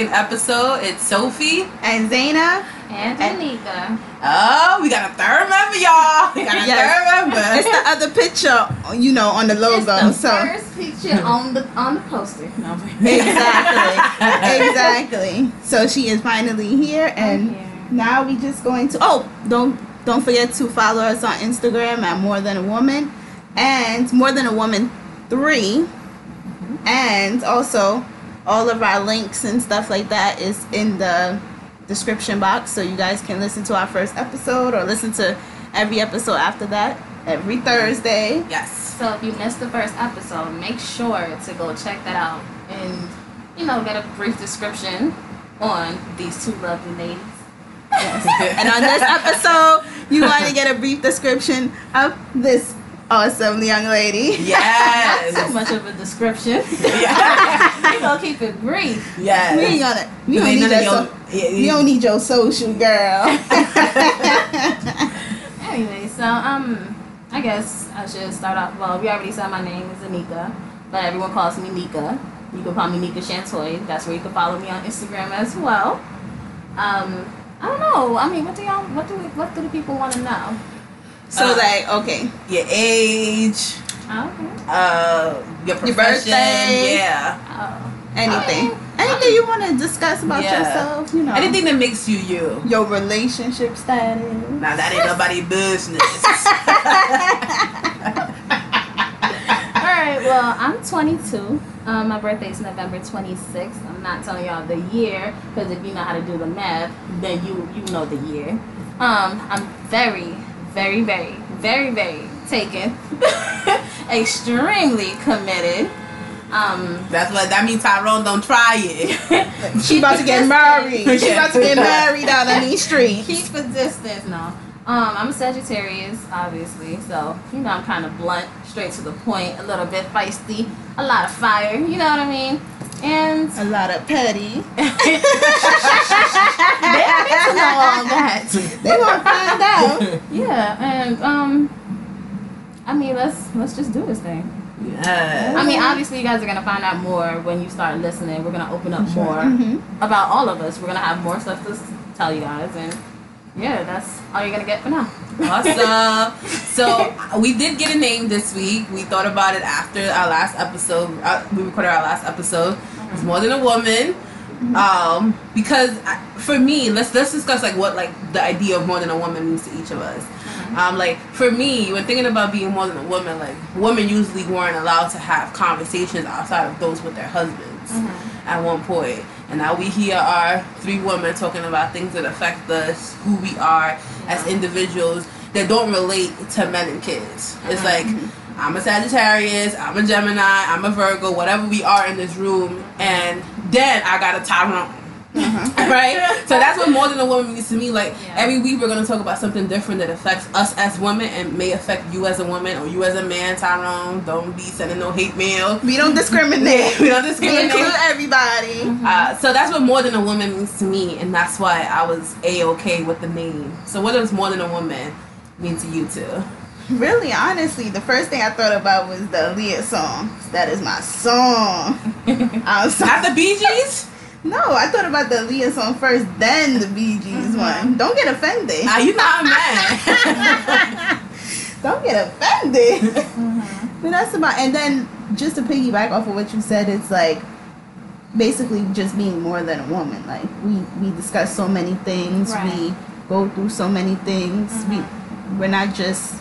second episode. It's Sophie and Zaina and Danica. Oh, we got a third member, y'all. We got a yes. third member. It's the other picture, you know, on the logo. It's the so first picture on the on the poster. No, exactly, exactly. So she is finally here, and here. now we just going to. Oh, don't don't forget to follow us on Instagram at More Than a Woman, and More Than a Woman Three, mm-hmm. and also all of our links and stuff like that is in the description box so you guys can listen to our first episode or listen to every episode after that every Thursday. Yes. So if you missed the first episode, make sure to go check that out and you know get a brief description on these two lovely ladies. Yes. and on this episode, you want to get a brief description of this awesome young lady. Yes. Not too much of a description. Yeah. we gonna keep it brief. Yes. We ain't gonna. We don't need your. So, yeah, yeah. We don't need your social girl. anyway, so um, I guess I should start off. Well, we already said my name is Anika, but everyone calls me Nika. You can call me Nika Shantoy. That's where you can follow me on Instagram as well. Um, I don't know. I mean, what do y'all? What do we, what do the people want to know? So uh, like, okay, your age, okay. uh, your profession, your birthday, yeah, oh. anything, anything you want to discuss about yeah. yourself, you know, anything that makes you you, your relationship status. Now that ain't nobody business. All right, well, I'm 22. Um, my birthday is November 26th. I'm not telling y'all the year because if you know how to do the math, then you you know the year. Um, I'm very very, very, very, very taken, extremely committed. Um, That's what that means. Tyrone don't try it. she about to get married. She about to get married out on these streets. Keep a distance, no. Um, I'm a Sagittarius, obviously, so you know I'm kind of blunt, straight to the point, a little bit feisty, a lot of fire. You know what I mean? And a lot of petty. they don't need to know all that. They won't find out. Yeah, and um, I mean, let's let's just do this thing. Yeah. I mean, obviously, you guys are gonna find out more when you start listening. We're gonna open up more mm-hmm. about all of us. We're gonna have more stuff to tell you guys, and yeah, that's all you're gonna get for now. Awesome. so we did get a name this week. We thought about it after our last episode. Uh, we recorded our last episode. It's more than a woman. Um, because for me, let's let's discuss like what like the idea of more than a woman means to each of us. Um, like for me, when thinking about being more than a woman, like women usually weren't allowed to have conversations outside of those with their husbands mm-hmm. at one point. And now we here are three women talking about things that affect us, who we are as individuals that don't relate to men and kids. It's like mm-hmm. I'm a Sagittarius, I'm a Gemini, I'm a Virgo, whatever we are in this room, and then I got a Tyrone. Uh-huh. right? So that's what more than a woman means to me. Like yeah. every week we're gonna talk about something different that affects us as women and may affect you as a woman or you as a man, Tyrone. Don't be sending no hate mail. We don't discriminate. we don't discriminate. We include everybody. Mm-hmm. Uh, so that's what more than a woman means to me, and that's why I was a okay with the name. So what does more than a woman mean to you too? Really, honestly, the first thing I thought about was the Aaliyah song. That is my song. I'm sorry. Not the Bee Gees. No, I thought about the Aaliyah song first, then the Bee Gees mm-hmm. one. Don't get offended. Are you not mad? Don't get offended. Mm-hmm. but that's about. And then just to piggyback off of what you said, it's like basically just being more than a woman. Like we we discuss so many things. Right. We go through so many things. Mm-hmm. We we're not just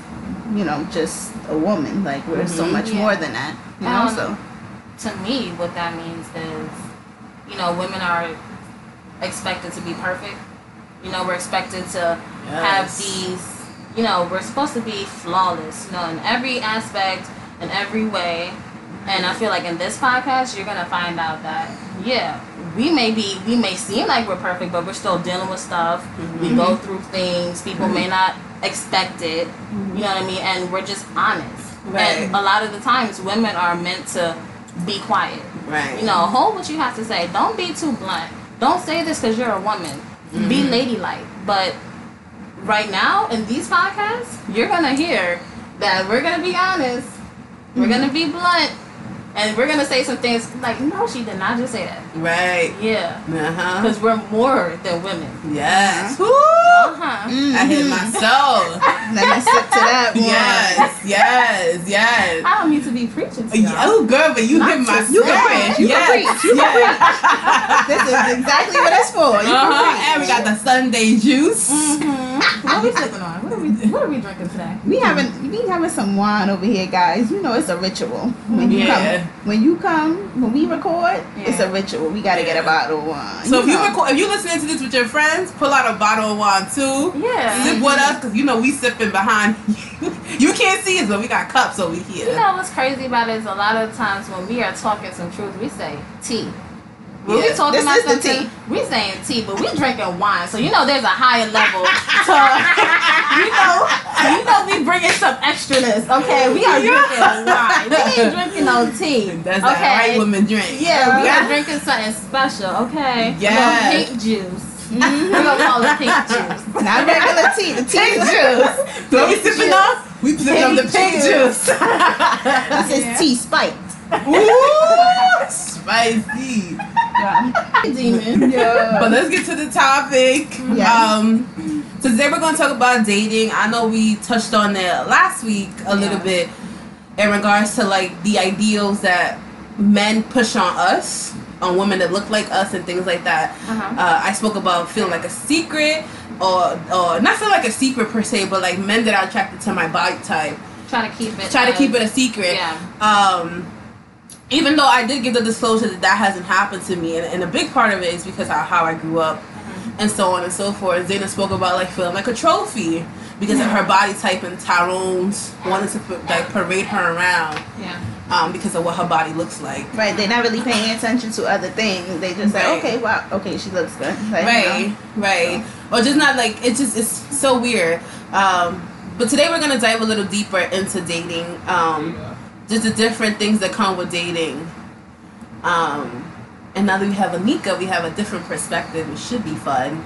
you know just a woman. Like we're so mm-hmm. much yeah. more than that. You know. Um, so to me, what that means is you know, women are expected to be perfect. You know, we're expected to yes. have these, you know, we're supposed to be flawless, you know, in every aspect, in every way. And I feel like in this podcast, you're gonna find out that yeah, we may be, we may seem like we're perfect, but we're still dealing with stuff. Mm-hmm. We go through things. People mm-hmm. may not expect it. Mm-hmm. You know what I mean? And we're just honest. Right. And a lot of the times, women are meant to be quiet. Right. You know, hold what you have to say. Don't be too blunt. Don't say this because you're a woman. Mm-hmm. Be ladylike. But right now in these podcasts, you're gonna hear that we're gonna be honest. Mm-hmm. We're gonna be blunt. And we're gonna say some things like, no, she did not just say that. Right. Yeah, Uh huh. because we're more than women. Yes. Woo! Uh huh. I hit my soul. Let me sip to that one. yes. Yes. Yes. I don't need to be preaching to Yeah, y'all. Oh, girl, but you Not hit my to You can soul. preach. You yes. can preach. You can yes. This is exactly what it's for. You Uh-huh. can And we got the Sunday juice. Mm-hmm. What are we sipping on? What are we What are we drinking today? preach. We having we having some wine over here, guys. You know it's a ritual. When you Yeah. come, when you come, when we record, it's a ritual. We gotta get a bottle of wine. So if you know. record, if you listening to this with your friends, pull out a bottle of wine too. Yeah. Sip with us, cause you know we sipping behind you. You can't see us, but we got cups over here. You know what's crazy about it is a lot of times when we are talking some truth, we say tea. When we talking about something, tea. we saying tea, but we drinking wine. So you know there's a higher level to you know you know we bringing some extraness. Okay, we are drinking wine. We ain't drinking no tea. That's okay. that right woman drink. Yeah, we Yeah. are drinking something special. Okay, little pink juice. Mhm. We're gonna call it pink juice. Not regular tea. The tea is juice. So we sipping on? We sipping on the Pink pink juice. juice. This is tea spiked. Ooh, spicy. Demon. Yeah. But let's get to the topic. Yes. Um, so today we're going to talk about dating. I know we touched on it last week a little bit in regards to like the ideals that men push on us, on women that look like us, and things like that. Uh-huh. Uh, I spoke about feeling like a secret, or or not feel like a secret per se, but like men that are attracted to my body type. Try to keep it. Try to keep it a secret. Yeah. Um, even though I did give the disclosure that that hasn't happened to me, and, and a big part of it is because of how I grew up, and so on and so forth. Zayna spoke about like feeling like a trophy because of her body type, and Tyrone's wanted to like parade her around Yeah. um, because of what her body looks like. Right, they're not really paying attention to other things. They just Right. say, okay, wow, okay, she looks good. Like, you right know. right or just not like it's just it's so weird um but today we're gonna dive a little deeper into dating um just the different things that come with dating um and now that we have Anika, we have a different perspective. It should be fun.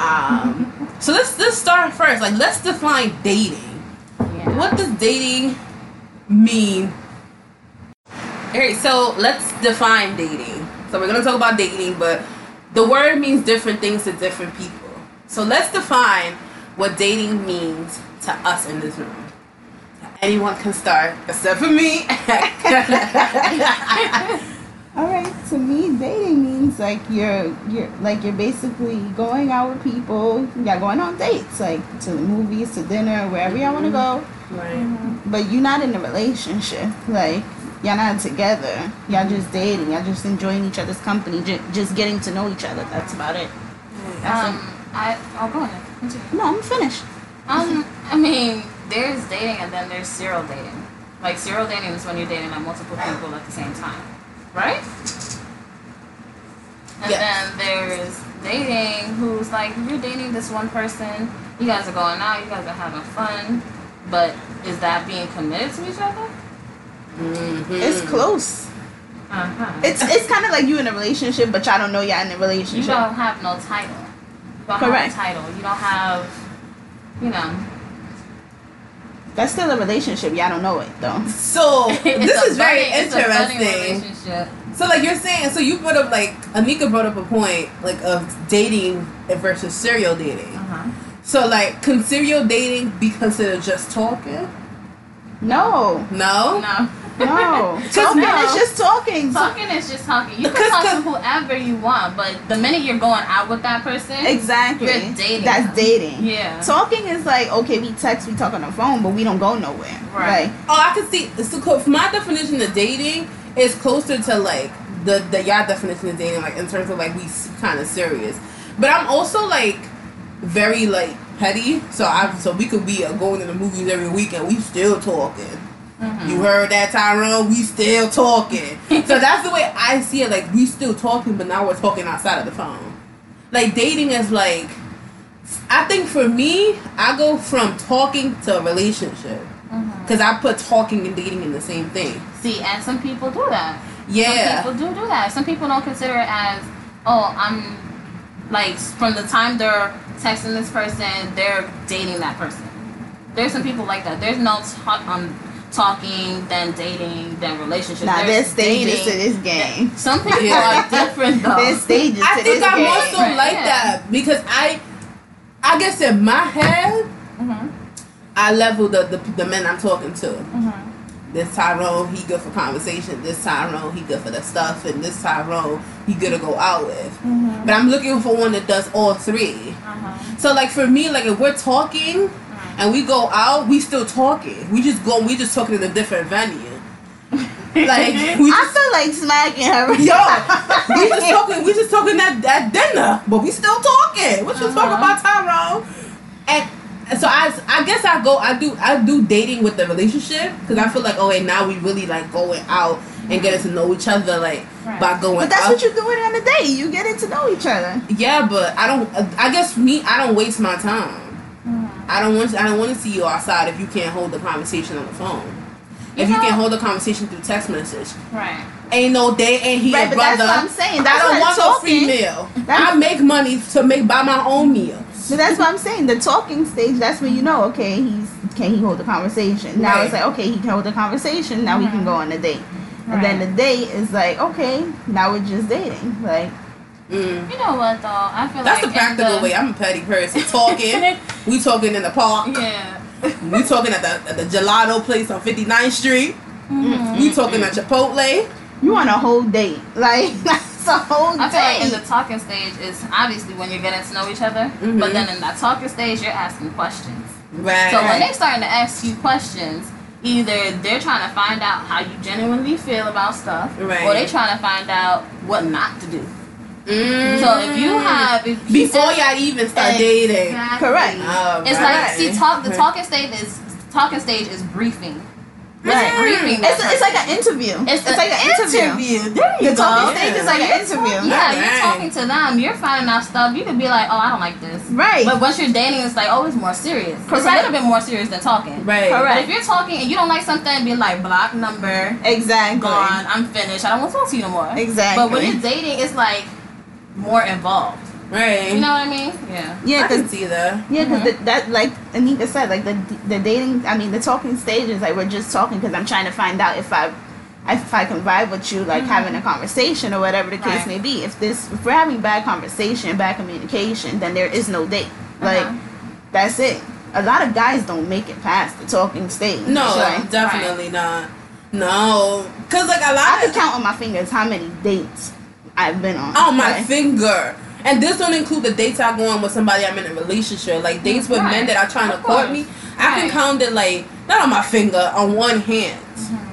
Um, so let's let's start first. Like let's define dating. Yeah. What does dating mean? Alright, so let's define dating. So we're gonna talk about dating, but the word means different things to different people. So let's define what dating means to us in this room. Anyone can start, except for me. All right, to me, dating means like you're you're like you're basically going out with people. You're going on dates, like to the movies, to dinner, wherever y'all want to go. right. But you're not in a relationship. Like y'all not together. Y'all just dating. Y'all just enjoying each other's company. Just, just getting to know each other. That's about it. That's Um, I. Oh, go ahead. No, I'm finished. Um, I mean, there's dating and then there's serial dating. Like serial dating is when you're dating like multiple people at the same time, right? And Yes. then there's dating who's like you're dating this one person. You guys are going out. You guys are having fun, but is that being committed to each other? Mhm. It's close. Uh huh. It's it's kind of like you in a relationship, but y'all don't know y'all in a relationship. you don't have no title. You don't Correct. have a title. You don't have, you know. That's still a relationship. Y'all don't know it though. So this is very budding- it's a budding interesting. So like you're saying, so you brought up like Anika brought up a point like of dating versus serial dating. Uh-huh. So like, can serial dating be considered just talking? No, No. No. No. talking No. is just talking. Talking is just talking. You can talk to whoever you want, but the minute you're going out with that person, Exactly. You're dating That's them. dating. Yeah. Talking is like okay, we text, we talk on the phone, but we don't go nowhere. Right. Right. Oh, I can see. So co- my definition of dating is closer to like the the y'all definition of dating, like in terms of like we kind of serious. But I'm also like very like petty. So I so we could be uh, going to the movies every weekend. We still talking. Mhm. You heard that, Tyrone? We still talking. so that's the way I see it. Like we still talking, but now we're talking outside of the phone. Like dating is like, I think for me, I go from talking to a relationship because I put talking and dating in the same thing. See, and some people do that. Yeah. Some people do do that. Some people don't consider it as, oh, I'm like from the time they're texting this person, they're dating that person. There's some people like that. There's no talk, um, talking, then dating, then relationship. Now there's stages to dating. this game. Some people Yeah. are different though. There's stages I to think this I'm game. also Right, like yeah. that because I, I guess in my head, Mhm. I level the, the the men I'm talking to. Mhm. This Tyrone, he good for conversation. This Tyrone, he good for the stuff, and this Tyrone, he good to go out with. Mhm. But I'm looking for one that does all three. Uh-huh. So like for me, like if we're talking and we go out, we still talking. We just go. We just talking in a different venue. Like we I feel like smacking her. yo, we just talking. We just talking at, at dinner, but we still talking. What you talking Uh-huh. about, Tyrone? And and so I, I guess I go. I do. I do dating with the relationship because I feel like oh wait now we really like going out and getting to know each other like Right. by going. But that's out. what you're doing on a date. You getting to know each other. Yeah, but I don't. I guess me. I don't waste my time. I don't want. I don't want to see you outside if you can't hold the conversation on the phone. If You you can't hold the conversation through text message, Right. ain't no day, ain't he Right, a but that's brother. what I'm saying. That's I don't what want no talking- free meal. That's- I make money to make buy my own meals. So that's what I'm saying. The talking stage, that's when you know, okay, he's can he hold the conversation. Now Right. it's like, okay, he can hold the conversation. Now we can go on a date. And then the date is like, okay, now we're just dating. Like, Mm. You know what though? I feel That's like the practical in way. I'm a petty person. Talking, we talking in the park. Yeah. We talking at the at the gelato place on 59th Street. Mhm. We talking at Chipotle. you on a whole date. Like that's a whole I feel like in the talking stage is obviously when you're getting to know each other, Mhm. but then in that talking stage you're asking questions. Right. So when they're starting to ask you questions, either they're trying to find out how you genuinely feel about stuff, Right. or they're trying to find out what not to do. Mm. So if you have if he before says- y'all even start Exactly. dating. Correct. Oh, It's right. like see talk the talking stage is talking stage is briefing. Right. It's briefing. that It's, it's like an interview. It's, It's, like an interview. There you The go. talking stage is like an interview. Yeah, Right. you're talking to them. You're finding out stuff. You could be like, oh, I don't like this. Right. But once you're dating, it's like, oh, it's more serious. It's a little bit more serious than talking. Right. But Correct. if you're talking and you don't like something, be like, block number, Exactly. gone, I'm finished. I don't want to talk to you no more. Exactly. But when you're dating, it's like more involved. Right. You know what I mean? Yeah. Yeah, I can because see that. Yeah, because Mhm. that like Anika said, like the the dating. I mean, the talking stages. Like we're just talking because I'm trying to find out if I, if I can vibe with you, like Mhm. having a conversation or whatever the case Right. may be. If this, if we're having bad conversation, bad communication, then there is no date. Like Uh-huh. that's it. A lot of guys don't make it past the talking stage. No, So, definitely not. No, cause like a lot could of count on my fingers how many dates I've been on. on my Like, finger. And this don't include the dates I go on with somebody I'm in a relationship. Like dates with Right. men that are trying to court me. I can count it like not on my finger, on one hand.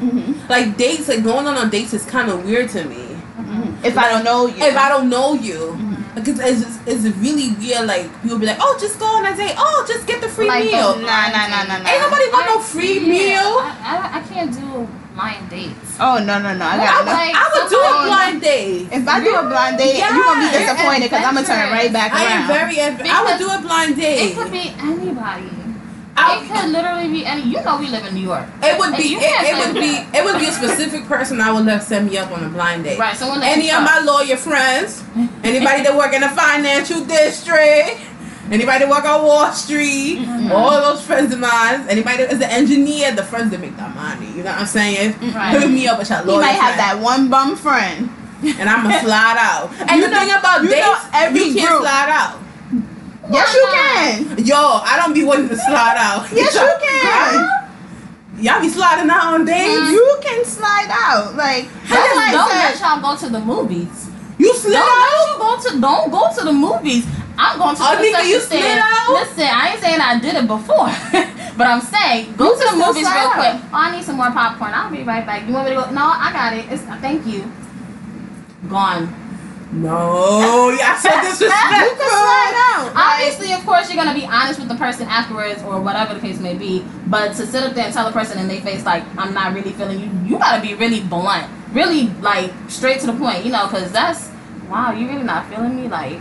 mhm, Like dates, like going on on dates is kind of weird to me. mhm. If I don't know you, If I don't know you, because it's, it's, it's really weird. Like people be like, "Oh, just go on a date. Oh, just get the free Like meal." Nah, nah, nah, nah, nah. Ain't nobody want no free yeah, meal. I, I, I can't do blind dates. Oh no no no! I Well, got I'm no. like- I would do a blind date. If I do a blind date, Yeah, you're gonna be disappointed because I'm gonna turn right back I around. am very. adv- I would do a blind date. It could be anybody. I- it could literally be any. You know, we live in New York. It would be it, it would be that. it would be a specific person I would let set me up on a blind date. Right. Someone that Any of my lawyer friends, anybody that work in the financial district, anybody that work on Wall Street, Mhm. all those friends of mine, anybody that is an engineer, the friends that make that money. You know what I'm saying? Right. Hook me up with your He lawyer might have friend, that one bum friend. and I'm gonna slide out. And You the know- thing about you dates, know every you can't group. slide out. Yes, Why you can. Yo, I don't be wanting to slide out. Yes, you can. Y'all be sliding out on dates. Mhm. You can slide out. Like that's Don't, why don't I let y'all go to the movies. You slid Don't out. let you go to. Don't go to the movies. I'm going to Oh, the nigga, you out? Listen, I ain't saying I did it before, but I'm saying go You to the movies real out. quick. Oh, I need some more popcorn. I'll be right back. You want me to go? No, I got it. It's thank you. Gone. No, y'all so You disrespectful. can slide out. Obviously, of course, you're gonna be honest with the person afterwards, or whatever the case may be. But to sit up there and tell a person in their face like, "I'm not really feeling you," you gotta be really blunt, really like straight to the point, you know, because that's wow, you really not feeling me, like,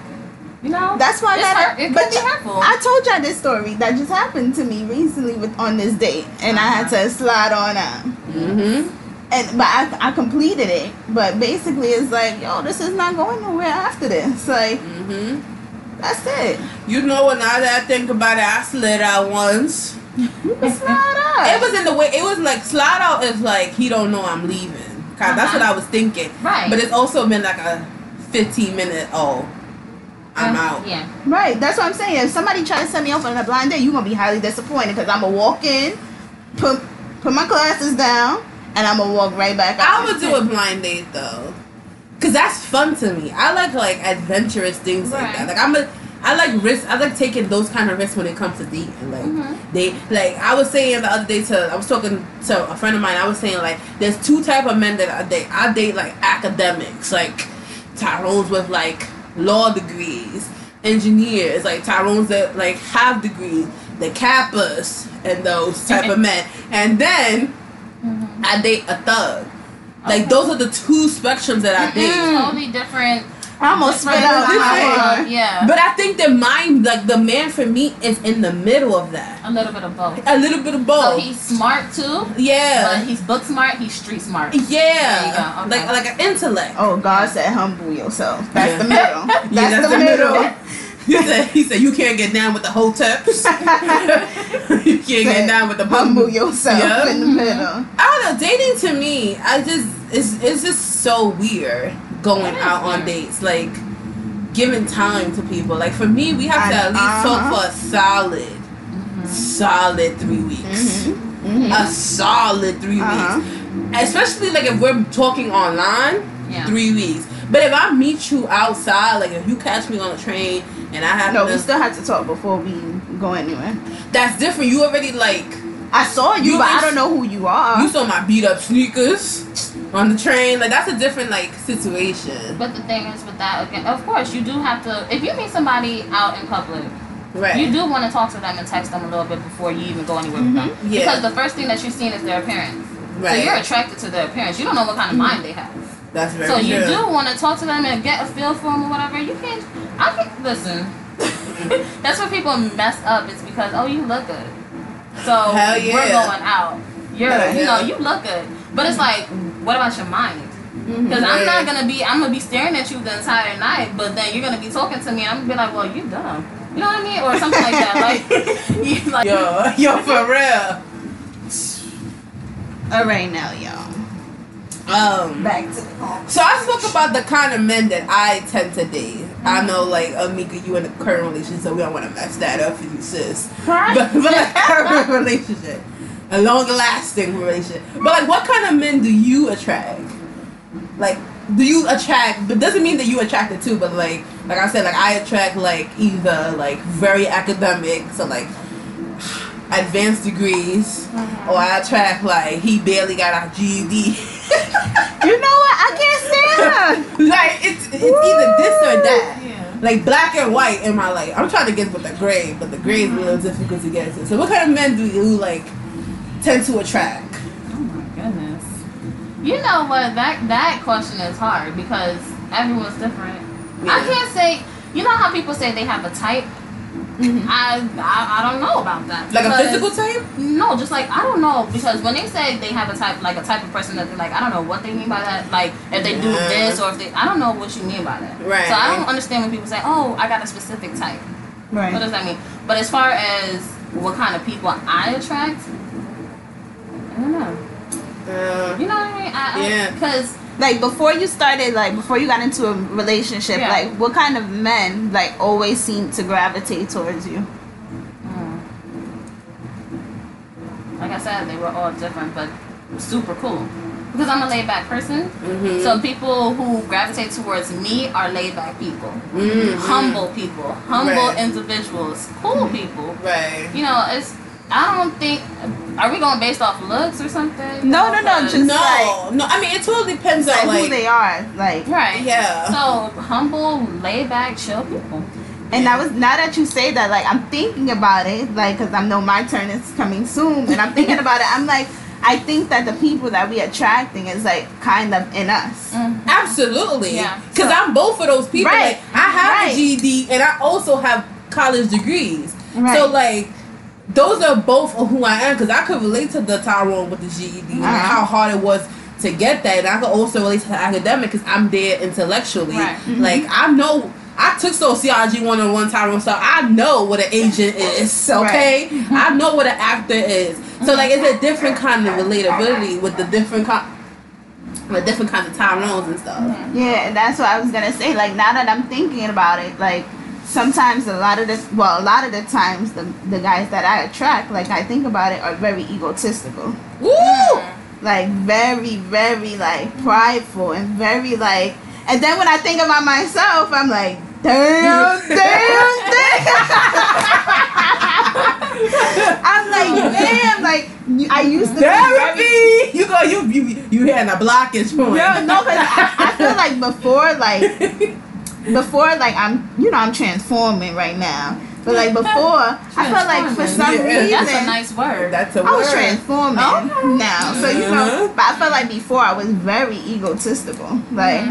you know. That's why it's that. hurt. It but could be hurtful. I told y'all this story that just happened to me recently with on this date, and I had to slide on out. Mm-hmm. And but I, I completed it. But basically, it's like, yo, this is not going nowhere after this. Like, Mm-hmm. That's it. You know what? Now that I think about it, I slid out once. Slide up. It was in the way. It was like slide out is like he don't know I'm leaving. Cause that's Uh-huh. what I was thinking. Right. But it's also been like a 15 minute. Oh, I'm Uh, out. Yeah. Right, that's what I'm saying. If somebody try to set me up on a blind date, you're gonna be highly disappointed because I'm gonna walk in, put put my glasses down, and I'm gonna walk right back out. I would do a blind date though, cause that's fun to me. I like like adventurous things like that. Like I'm a, I like risk. I like taking those kind of risks when it comes to dating. Like Mhm. they, like I was saying the other day to, I was talking to a friend of mine. I was saying like there's two type of men that I date. I date like academics, like Tyrone's with like law degrees, engineers, like Tyrone's that like have degrees, the Kappas and those type of men, and then. I date a thug. Like Okay. those are the two spectrums that I date. Mm. Totally different. I almost spit different out my different. heart. Yeah. But I think that mine, like the man for me, is in the middle of that. a little bit of both. A little bit of So both. he's smart too, but yeah. he's book smart. He's street smart. Yeah. There you go, okay. Like like an intellect. Oh, God said humble yourself. That's Yeah. the middle. That's, Yeah, the, middle. he said he said you can't get down with the hoteps. you can't get down with the humble bumble. yourself Yeah. in the middle. I don't know. Dating to me, I just it's it's just so weird going It is out on dates. Like giving time to people. Like for me, we have to at least uh-huh. talk for a solid, Mm-hmm. solid three weeks. Mhm. A solid 3 Uh-huh. weeks. Especially like if we're talking online, Yeah. three weeks. But if I meet you outside, like if you catch me on a train and I have No, to, we still have to talk before we go anywhere. that's different. You already like I saw you, You but I don't know who you are. you saw my beat up sneakers on the train. Like that's a different like situation. But the thing is with that, again, of course, you do have to. If you meet somebody out in public, Right. you do want to talk to them and text them a little bit before you even go anywhere with mm-hmm. them. Yeah. Because the first thing that you're seeing is their appearance. right. So you're attracted to their appearance. You don't know what kind of mm-hmm. mind they have. that's very So you do want to talk to them and get a feel for them or whatever. You can't. I can listen. That's where people mess up. It's because oh you look good, so Hell we're going out. You're Hell you know yeah. you look good, but it's like what about your mind? Because I'm not gonna be I'm gonna be staring at you the entire night, but then you're gonna be talking to me and I'm gonna be like, well you dumb. You know what I mean, or something like that. Like, you like Yo, yo, for real. All right, now, y'all. Um. Back to the So I spoke about the kind of men that I tend to date. I know, like Anika, you in a current relationship, so we don't want to mess that up for you, sis. But, but like current relationship, a long-lasting relationship. But like, what kind of men do you attract? Like, do you attract? But doesn't mean that you attracted too. But like, like I said, like I attract like either like very academic, so like advanced degrees, uh-huh. or I attract like he barely got a GED. You know what? I can't like it's it's either this or that. Yeah. Like black and white in my life. I'm trying to get with the gray, but the gray is a little mm-hmm. difficult to get into. So what kind of men do you like tend to attract? Oh my goodness. You know what? That that question is hard because everyone's different. I can't say. You know how people say they have a type. I, I I don't know about that. Like a physical type? No, just like I don't know because when they say they have a type, like a type of person that they're like, I don't know what they mean by that. Like if they do this or if they, I don't know what you mean by that. Right. So I don't understand when people say, oh, I got a specific type. Right. What does that mean? But as far as what kind of people I attract, I don't know. Uh, You know what I mean? I, Yeah. Because Like before you started, like before you got into a relationship, Yeah. like what kind of men like always seem to gravitate towards you? like I said, they were all different, but super cool. Because I'm a laid back person. mhm. So people who gravitate towards me are laid back people. Mhm. Humble people. Humble Right. individuals. Cool people. Right. You know, it's I don't think are we going based off looks or something? No, no, no, Because- just- No, no. I mean, it totally depends Like, on like. who they are, like. Right. Yeah. So humble, laid back, chill people. And I was now that you say that, like I'm thinking about it, like because I know my turn is coming soon, and I'm thinking about it. I'm like, I think that the people that we attracting is like kind of in us. Mm-hmm. Absolutely. Yeah. Because So- I'm both of those people. Right. Like, I have Right. a GED and I also have college degrees. Right. So like, those are both of who I am. Because I could relate to the Tyrone with the GED and Uh-huh. how hard it was to get that. And I could also relate to the academic because I'm there intellectually. Right. Mm-hmm. Like I know. I took sociology one on one time, so I know what an agent is. Okay, I know what an actor is. So like, it's a different kind of relatability with the different kind. With different kinds of Tyrones and stuff. Yeah, and that's what I was gonna say. Like now that I'm thinking about it, like sometimes a lot of the well, a lot of the times the the guys that I attract, like I think about it, are very egotistical. Woo! Mm-hmm. Like very, very like prideful and very like. And then when I think about myself, I'm like, damn, damn, damn. I'm like, damn, like I used to be very Therapy. You go. You you you hitting a blockage point. no, no, because I, I feel like before, like before, like I'm, you know, I'm transforming right now. But like before, I felt like for some Yeah, reason That's a nice word. That's a I was word. transforming Okay. now. So you know, Mhm. but I felt like before I was very egotistical. Like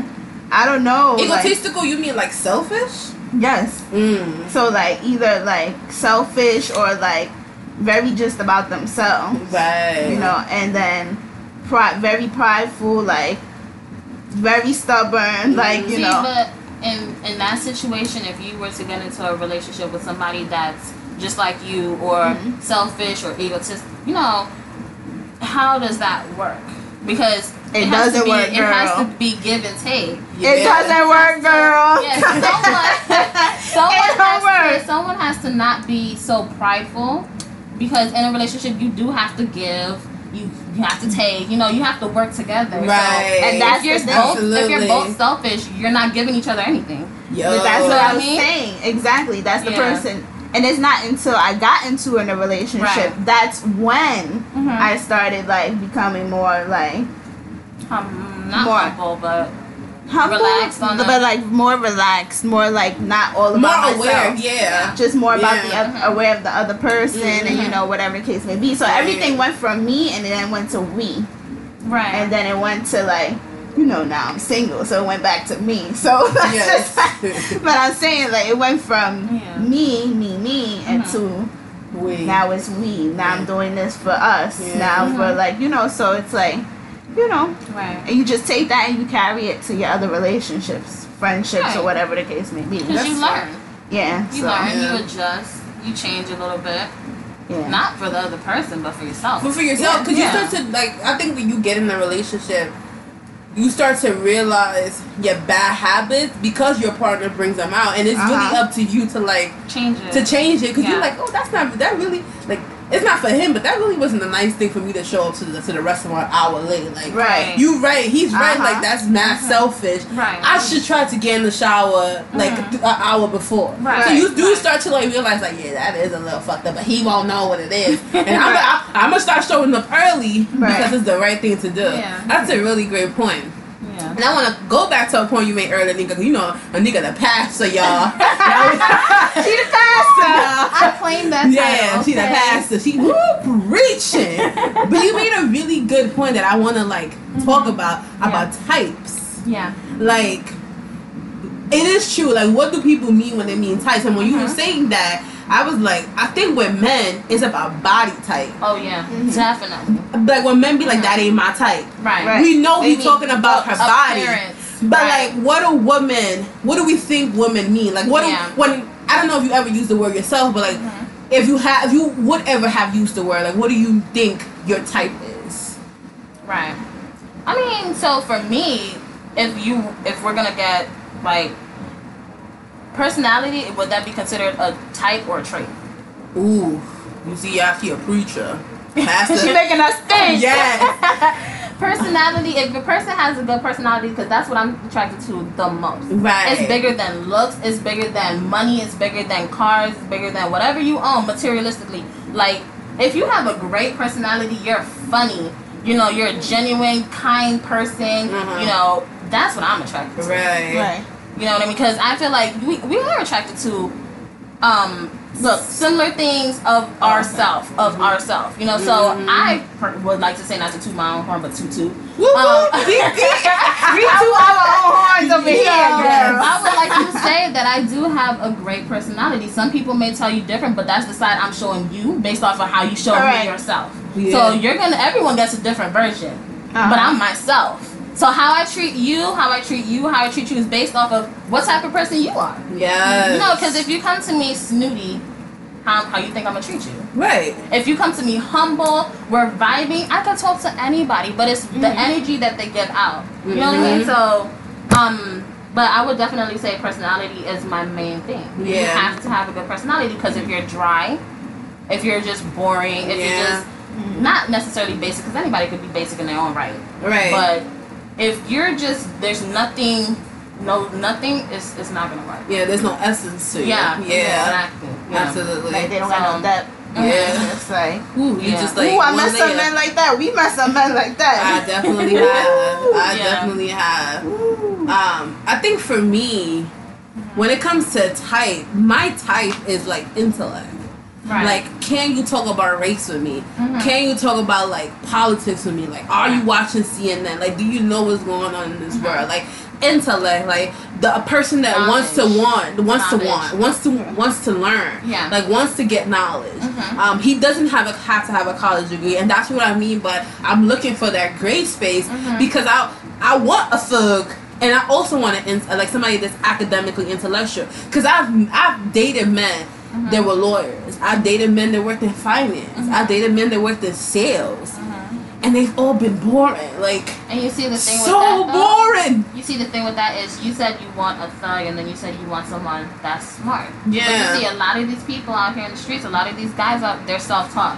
I don't know, like, Egotistical. you mean like selfish? yes. Mm. So like either like selfish or like very just about themselves. Right. you know, and then pri- very prideful, like very stubborn, like you See, know. but in in that situation, if you were to get into a relationship with somebody that's just like you, or Mhm. selfish or egotist, you know, how does that work? Because It has to doesn't be, work, It has to be give and take. It doesn't work, girl. Yes, someone, someone has work. to, someone has to not be so prideful, because in a relationship you do have to give. You, you have to take, you know, you have to work together. So, And that's if you're the both thing. if you're both selfish, you're not giving each other anything. Yo. But that's what I what I was mean? saying. Exactly. That's the Yeah. person. And it's not until I got into in a relationship Right. that's when Mhm. I started like becoming more like Um, not More. humble, but humble, Relaxed on but like more relaxed, more like not all about more about aware. myself. Yeah. Just more about the Yeah. oth- aware of the other person, and you Mhm. know whatever the case may be. So Right. everything went from me, and then went to we. right. and then it went to like you know now I'm single, so it went back to me. So that's Yes. just, but I'm saying like it went from Yeah. me, me, me, and Mhm. to We. now it's we. Now I'm doing this for us. Yeah. Now for like you know, so it's like you know, right. and you just take that and you carry it to your other relationships, friendships, or whatever the case may be. Because you learn. Yeah. You so, learn. Yeah. You adjust. You change a little bit. Yeah. Not for the other person, but for yourself. But for yourself, because Yeah. you start to like. I think when you get in a relationship, you start to realize your bad habits because your partner brings them out, and it's really Uh-huh. up to you to like change it. to change it because Yeah. you're like, oh, that's not that really like it's not for him, but that really wasn't a nice thing for me to show up to the to the restaurant an hour late. Like, Right. you right, he's right. Uh-huh. Like that's mad selfish. Right. I should try to get in the shower like Mhm. th- an hour before. Right. So you do Right. start to like realize like, yeah, that is a little fucked up, but he won't know what it is. And I'm, I, I'm gonna start showing up early Right. because it's the right thing to do. Yeah. That's a really great point. Yeah. And I want to go back to a point you made earlier, nigga. 'cause You know, a nigga the pastor, y'all. She the pastor. I claim that Yeah, title. she's a okay? pastor. She woo, preaching. but you made a really good point that I want to like talk about about types. Yeah. Like, it is true. Like, what do people mean when they mean types? And when you were Mhm. saying that, I was like, I think with men, it's about body type. Oh yeah. Mhm. Definitely. Like when men be like, that ain't my type. Right. Right. We know They he's talking about her body. appearance. But Right. like, what do women? What do we think women mean? Like, what Yeah. do, when I don't know if you ever used the word yourself, but like, Mhm. if you have, if you would ever have used the word, like, what do you think your type is? Right. I mean, so for me, if you if we're gonna get like personality, would that be considered a type or a trait? Ooh, you see, I see a preacher, pastor. making us think. yes, personality, if a person has a good personality, because that's what I'm attracted to the most. right. It's bigger than looks. It's bigger than money. It's bigger than cars. It's bigger than whatever you own materialistically. Like, if you have a great personality, you're funny. You know, you're a genuine, kind person. Mhm. You know, that's what I'm attracted to. Right. Right. You know what I mean? Because I feel like we, we are attracted to, um, look, similar things of ourself, of ourself. You know, so Mhm. I per- would like to say not to toot my own horn, but toot toot. Woo woo. Um, We two our own horns over here, Yes. I would like to say that I do have a great personality. Some people may tell you different, but that's the side I'm showing you based off of how you show Correct. me yourself. Yeah. So you're gonna everyone gets a different version. Uh-huh. But I'm myself. So how I treat you, how I treat you, how I treat you is based off of what type of person you are. Yeah. You know, because if you come to me snooty, how, how you think I'm gonna treat you? right. If you come to me humble, we're vibing, I can talk to anybody, but it's the energy that they give out. You know what I mean? Mhm. So, um, but I would definitely say personality is my main thing. Yeah. You have to have a good personality because if you're dry, if you're just boring, if Yeah. you're just not necessarily basic, because anybody could be basic in their own right. Right. But if you're just there's nothing, no nothing, it's it's not gonna work. yeah, there's no essence to it. Yeah, Yeah. exactly. Yeah. Absolutely. Like they don't got no depth. Yeah. It's like, Ooh, you Yeah. just like ooh, I one met some men like that. We met some men like that. I definitely have. I Yeah. definitely have. Ooh. Um, I think for me, when it comes to type, my type is like intellect. Right. Like, can you talk about race with me? Mhm. Can you talk about like politics with me? Like, are you watching CNN? Like, do you know what's going on in this Mhm. world? Like, intellect, like the a person that wants to want, wants to want, wants to wants to learn. Yeah. Like wants to get knowledge. Mhm. Um, he doesn't have a have to have a college degree, and that's what I mean. But I'm looking for that gray space Mhm. because I I want a thug. And I also want to like somebody that's academically intellectual, because I've I've dated men Mhm. that were lawyers. I dated men that worked in finance. I Mhm. dated men that worked in sales, Mhm. and they've all been boring. Like And you see the thing so with that though, boring. You see the thing with that is you said you want a thug and then you said you want someone that's smart. But Yeah. you see a lot of these people out here in the streets, a lot of these guys out they're self taught.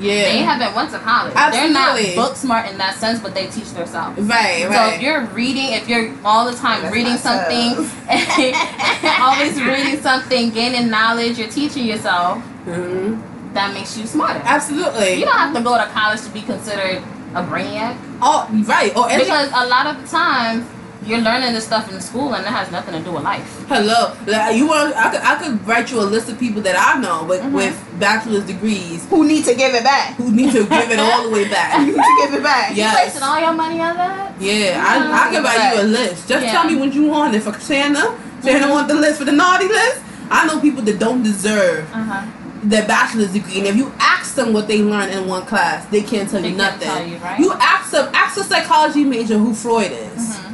Yeah. They haven't went to college. Absolutely. They're not book smart in that sense, but they teach themselves. right. right. So if you're reading, if you're all the time That's reading myself. something, always reading something, gaining knowledge, you're teaching yourself, hmm that makes you smarter. Absolutely. You don't have to go to college to be considered a brainiac. oh, right. Oh, and Because a lot of the time, you're learning this stuff in school and it has nothing to do with life. hello. Like, you want? I could I could write you a list of people that I know with Mhm. with bachelor's degrees Who need to give it back? who need to give it all the way Who back. need to give it back? Yeah. You wasting all your money on that? Yeah, I, I can write you a list. Just Yeah. tell me what you want. If Santa, Santa Mhm. want the list for the naughty list. I know people that don't deserve Uh huh. their bachelor's degree, and if you ask them what they learned in one class, they can't tell They you can't nothing. tell you, right? You ask them, ask a psychology major who Freud is. Mhm.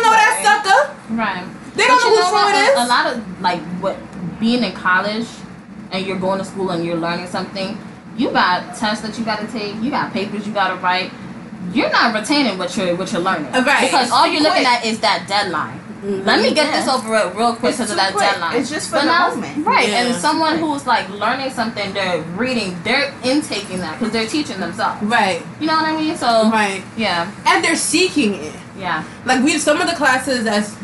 Don't know Right. that sucker. Right. They don't know know who what? Freud A, a lot of like what being in college and you're going to school and you're learning something. You got tests that you got to take. You got papers you got to write. You're not retaining what you're what you're learning. Right. Because all you're looking at is that deadline. Mhm. Let me get Yeah. this over it real quick because of that quick. deadline. It's just for But the now- moment. right? Yeah. And someone who's like learning something, they're reading, they're intaking that because they're teaching themselves. Right, You know what I mean? So right, yeah, and they're seeking it. yeah, Like we, some of the classes as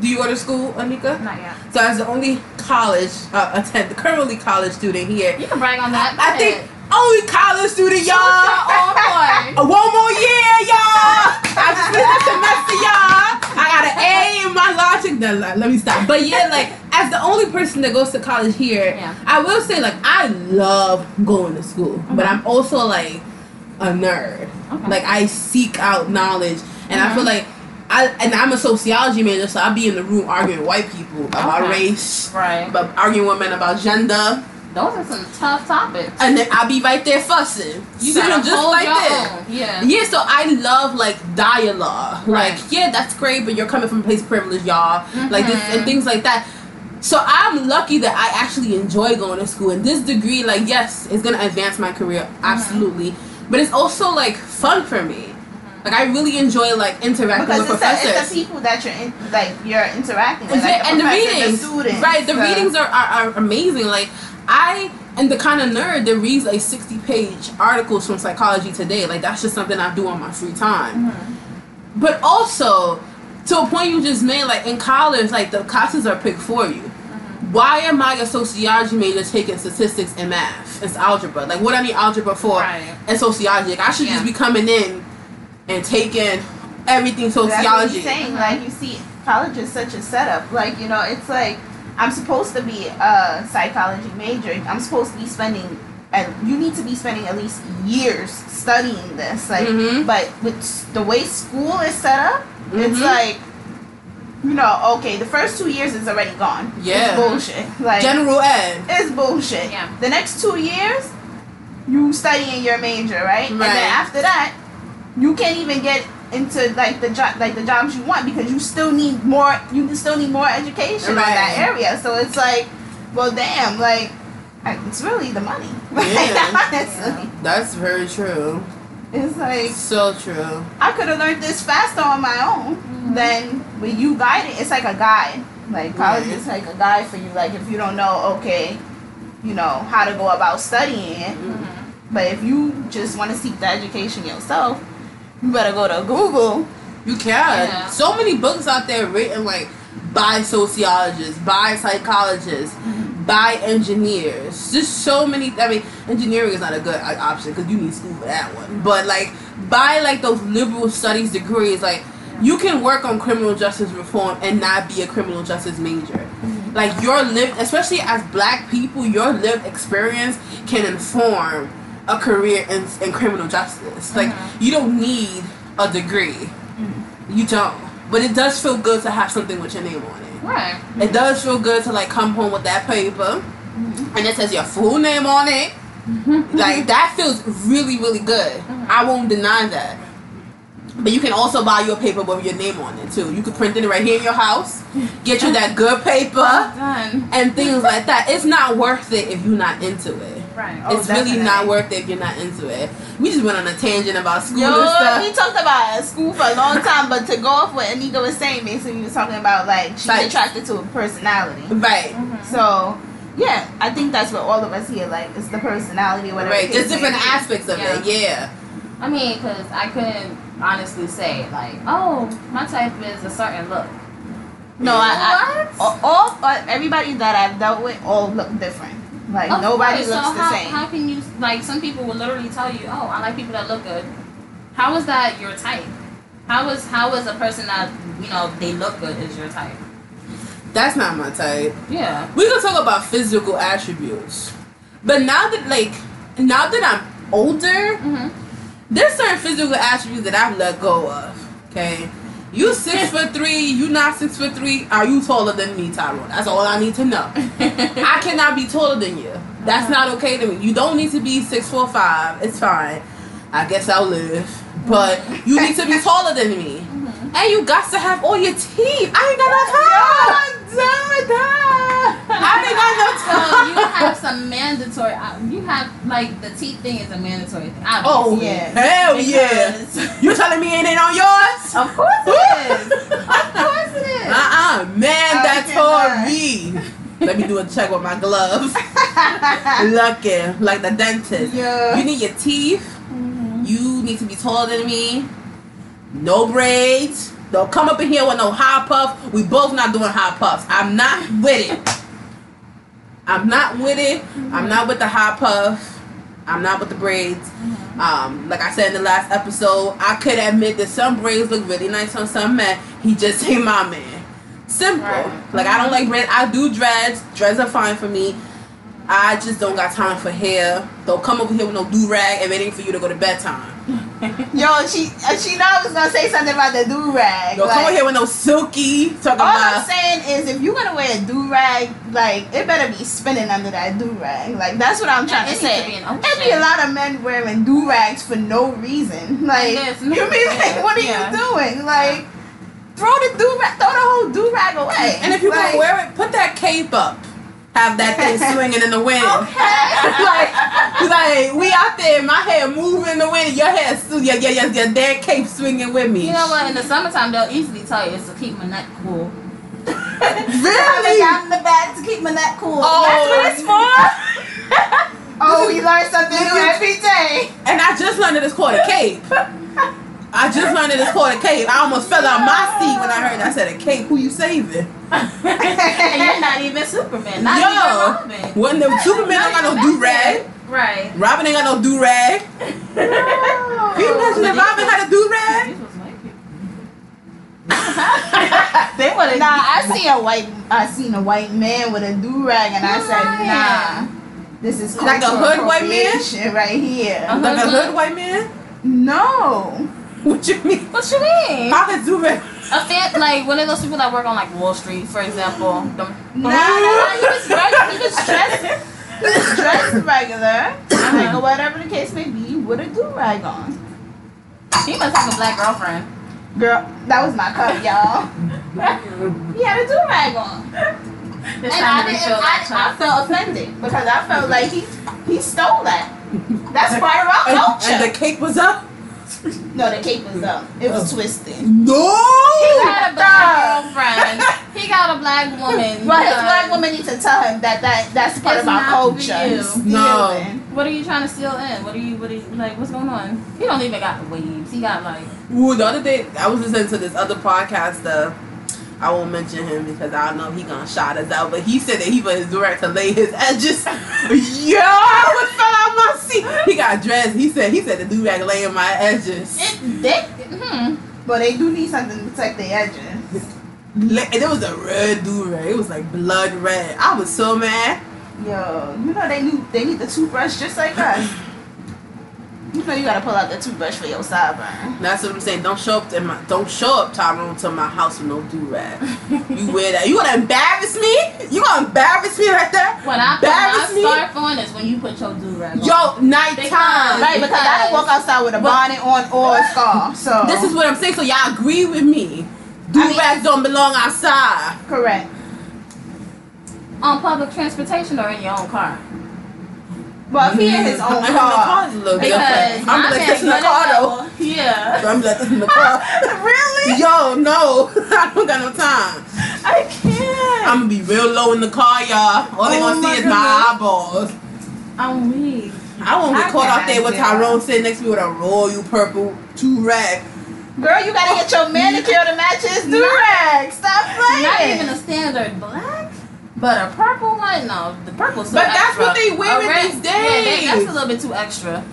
do you go to school, Anika? not yet. So as the only college uh, attend, currently college student here, You can brag on that. I think only college student, y'all. all. Uh, One more year, y'all. I just finished the semester, y'all. I got an A in my logic. No, let me stop. But yeah, like as the only person that goes to college here, Yeah. I will say like I love going to school, but Mhm. I'm also like a nerd. Okay. Like I seek out knowledge, and I Mhm. feel like. I, and I'm a sociology major, so I'll be in the room arguing with white people about Okay. race, Right. about arguing with men about gender, Those are some tough topics. and then I'll be right there fussing. You So, gotta just hold like your this. own. Yeah. Yeah, so I love like dialogue. Right. Like, yeah, that's great, but you're coming from a place of privilege, y'all. Like this and things like that. So I'm lucky that I actually enjoy going to school. And this degree, like, yes, it's gonna advance my career, Mm-hmm. absolutely. But it's also like fun for me. Like I really enjoy like interacting Because with it's the, professors. it's the people that you're in, like you're interacting with, And like the- and the professor, readings, students, right? The the- readings are, are, are amazing. Like I am the kind of nerd that reads like sixty page articles from Psychology Today. Like that's just something I do on my free time. Mm-hmm. But also, to a point you just made, like in college, like the classes are picked for you. Mm-hmm. Why am I a sociology major taking statistics and math? It's algebra. Like what I need algebra for Right. and sociology. Like I should Yeah. just be coming in and taking everything That's what sociology. saying. Like you see, college is such a setup. Like you know, it's like I'm supposed to be a psychology major. I'm supposed to be spending, and you need to be spending at least years studying this. Like, Mhm. but with the way school is set up, it's Mhm. like. You know, okay, the first two years is already gone. Yeah. It's bullshit. Like General ed. it's bullshit. Yeah. The next two years, you studying your major, right? right. And then after that, you can't even get into like the job like the jobs you want because you still need more you still need more education in that area. So it's like, well, damn, like it's really the money. Like, Yeah. honestly, That's very true. it's like So true. I could have learned this faster on my own mm-hmm. than when you guide it. It's like a guide. Like college Right. is like a guide for you. Like if you don't know, okay, you know how to go about studying it. But if you just want to seek the education yourself, you better go to Google. You can. Yeah. So many books out there written like by sociologists, by psychologists, by engineers. Just so many. I mean, engineering is not a good uh, option because you need school for that one. But like by like those liberal studies degrees, like you can work on criminal justice reform and not be a criminal justice major. Like your lived, especially as black people, your lived experience can inform a career in, in criminal justice. Like uh-huh. you don't need a degree. Mm. You don't. But it does feel good to have something with your name on it. Right. It does feel good to like come home with that paper mm-hmm. and it says your full name on it. Mm-hmm. Like that feels really, really good. Uh-huh. I won't deny that. But you can also buy your paper with your name on it too. You could print it right here in your house, get you that good paper Done. and things like that. It's not worth it if you're not into it. Right. Oh, it's really not worth it if you're not into it. We just went on a tangent about school Yo, and stuff. we talked about school for a long time, but to go off what Anika was saying, basically, we was talking about like she's Like- attracted to a personality. Right. So, yeah, I think that's what all of us here like. It's the personality, whatever. Right. the Just case different may aspects of it. Yeah. I mean, because I couldn't honestly say like, oh, my type is a certain look. No, I, What? I all, all uh, everybody that I've dealt with all look different. Like Of nobody course, looks so the how, same. How can you like? Some people will literally tell you, "Oh, I like people that look good." How is that your type? How is how is a person that you know they look good is your type? That's not my type. Yeah. We can talk about physical attributes. But now that like now that I'm older, Mm-hmm. there's certain physical attributes that I've let go of. Okay. You six foot three, you not six foot three, are you taller than me, Tyrone? That's all I need to know. I cannot be taller than you. That's not okay to me. You don't need to be six foot five. It's fine. I guess I'll live. But you need to be taller than me. And you got to have all your teeth. I ain't got no time. I ain't got no So you have some mandatory. uh, You have like the teeth thing is a mandatory thing. Oh. Yeah. hell yeah! Because- You telling me it ain't on yours? Of course it is. Of course it is. Uh uh man, I that's for me. Let me do a check with my gloves. Looking like the dentist. Yeah. You need your teeth. You need to be taller than me. No braids. Don't come up in here with no high puff. We both not doing high puffs. I'm not with it. I'm not with it. I'm not with the high puff. I'm not with the braids. Um, like I said in the last episode, I could admit that some braids look really nice on some men. He just ain't my man. Simple. Right. Like I don't like braids. I do dreads. Dreads are fine for me. I just don't got time for hair. Don't come over here with no do rag and waiting for you to go to bedtime. Yo, she uh, she know I was gonna say something about the do rag. Don't come here with no silky talking All I'm saying is, if you're gonna wear a do rag, like it better be spinning under that do rag. Like that's what I'm trying it to say. to be an There be a lot of men wearing do rags for no reason. Like There's you no- mean like, what are yeah. you doing? Like throw the do rag, throw the whole do rag away. And if you like, gonna wear it, put that cape up. Have that thing swinging in the wind. okay. like, like we out there, my hair moving in the wind, your hair yeah, yeah, yeah, your damn cape swinging with me. You know what? In the summertime, they'll easily tell you it's to keep my neck cool. Having got in the back to keep my neck cool. Oh. That's what it's for. oh, we learn something new every day. And I just learned that it's called a cape. I just learned that it's called a cape. I almost fell out my seat when I heard that. I said a cape. Who you saving? and you're not even Superman. Not Yo, even Robin. when the Superman ain't got no do rag. Right. Robin ain't got no do rag. Can you imagine if Robin had a do rag? These was white people. they would have. Nah, I see a white, I seen a white man with a do rag, and I said, Lying. nah, this is Like a hood white man? right here. Uh-huh. Like a hood white man? No, What you mean? What you mean? How can do rag? A fan, like one of those people that work on like Wall Street, for example. Them, nah, nah, nah, you was regular, you was dressed, you was dressed regular, like or whatever the case may be, with a do rag on. he must have a black girlfriend. Girl, that was my cup, y'all. he had a do rag on. This And I, didn't, I, I felt offended because I felt like he he stole that. That's part of our culture. and the cake was up. No, the cape was up. It was Oh. twisted. No. He got a black girlfriend. He got a black woman. But his black woman needs to tell him that, that that's part It's of our culture. you. No. What are you trying to steal in? What are you? What are you like? What's going on? He don't even got the waves. He got like. Ooh, the other day I was listening to this other podcast. Uh, I won't mention him because I don't know he gonna shout us out. But he said that he was direct to lay his edges. Yo, I was fell out my seat. He got dressed. He said he said the do rag laying my edges. It, they, hmm. But they do need something to protect their edges. And it was a red do rag. It was like blood red. I was so mad. Yo, you know they need they need the toothbrush just like us. You know you gotta pull out the toothbrush for your sideburn. That's what I'm saying. Don't show up to my don't show up Tyrone to my house with no do rag. You wear that. You gonna embarrass me? You gonna embarrass me right there? When I put my Embarrass me? scarf on is when you put your do rag on. Yo, nighttime. Because- Right, because I didn't walk outside with a bonnet on or a scarf. So This is what I'm saying. So y'all agree with me? Do I mean- rags don't belong outside. correct. on public transportation or in your own car. Well, if he in his own I have no car. car's a little Because different. I'm like this in the car though. Yeah. I'm like this in the car. really? Yo, no, I don't got no time. I can't. I'm gonna be real low in the car, y'all. All they Oh gonna see is my eyeballs. I'm weak. I won't get I caught out there with do Tyrone sitting next to me with a royal purple two rag. Girl, you gotta get your manicure to match his durag. Stop playing. Not even a standard black, but a purple one. No, the purple's so But that's what they wearing A red- these Yeah, they, days. that's a little bit too extra.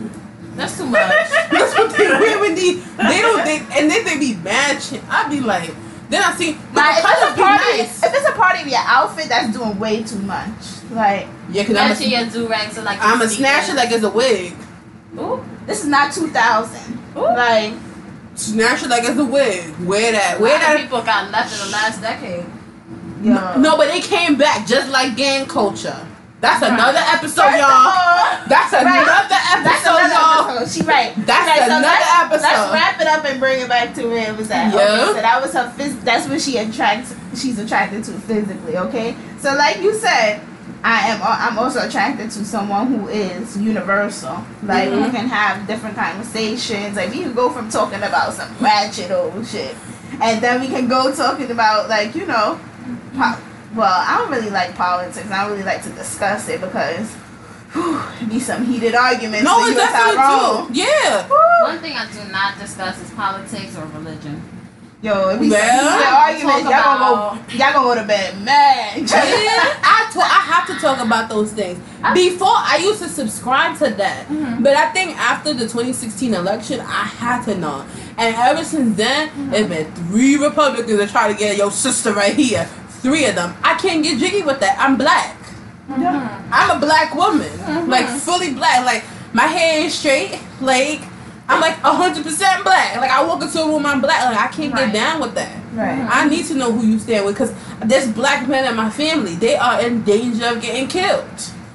That's too much. That's what they wear with these. They don't. They, and then they be matching. I'd be like, then I see. Like, the if it's a party, nice. if it's a party of your outfit, that's doing way too much. Like, Yeah, cause I'm a, your do rag to like. I'm a your snatch it like it's a wig. Ooh, this is not 2000. ooh. Like, Snatch it like it's a wig. Wear that. Wear Where that. people got left in the last decade. Yo. No, but they came back just like gang culture. That's Right. another episode, First y'all. all, That's Right. another That's episode, another y'all. episode. She right. That's right. another let's, episode. Let's wrap it up and bring it back to where it was at. Yeah. Okay, so that was her. Phys- that's what she attracts. She's attracted to physically. Okay. So like you said, I am. I'm also attracted to someone who is universal. Like we Mhm. can have different conversations. Like we can go from talking about some ratchet old shit, and then we can go talking about like you know. Po- well, I don't really like politics. I don't really like to discuss it because. Whew, it'd be some heated arguments. No, it's you and definitely Tyrone. true. Yeah. Woo. One thing I do not discuss is politics or religion. Yo, it be Well, some heated arguments. Y'all gonna go. about- Y'all gonna go to bed mad. I to- I have to talk about those things. Before I used to subscribe to that, Mhm. but I think after the 2016 election, I had to not. And ever since then, it's been three Republicans that try to get your sister right here. Three of them. I can't get jiggy with that. I'm black. Yeah. I'm a black woman, Mhm. like fully black. Like my hair is straight. Like I'm like hundred percent black. Like I walk into a room, I'm black. Like I can't Right. get down with that. Right. I need to know who you stand with because there's black men in my family. They are in danger of getting killed.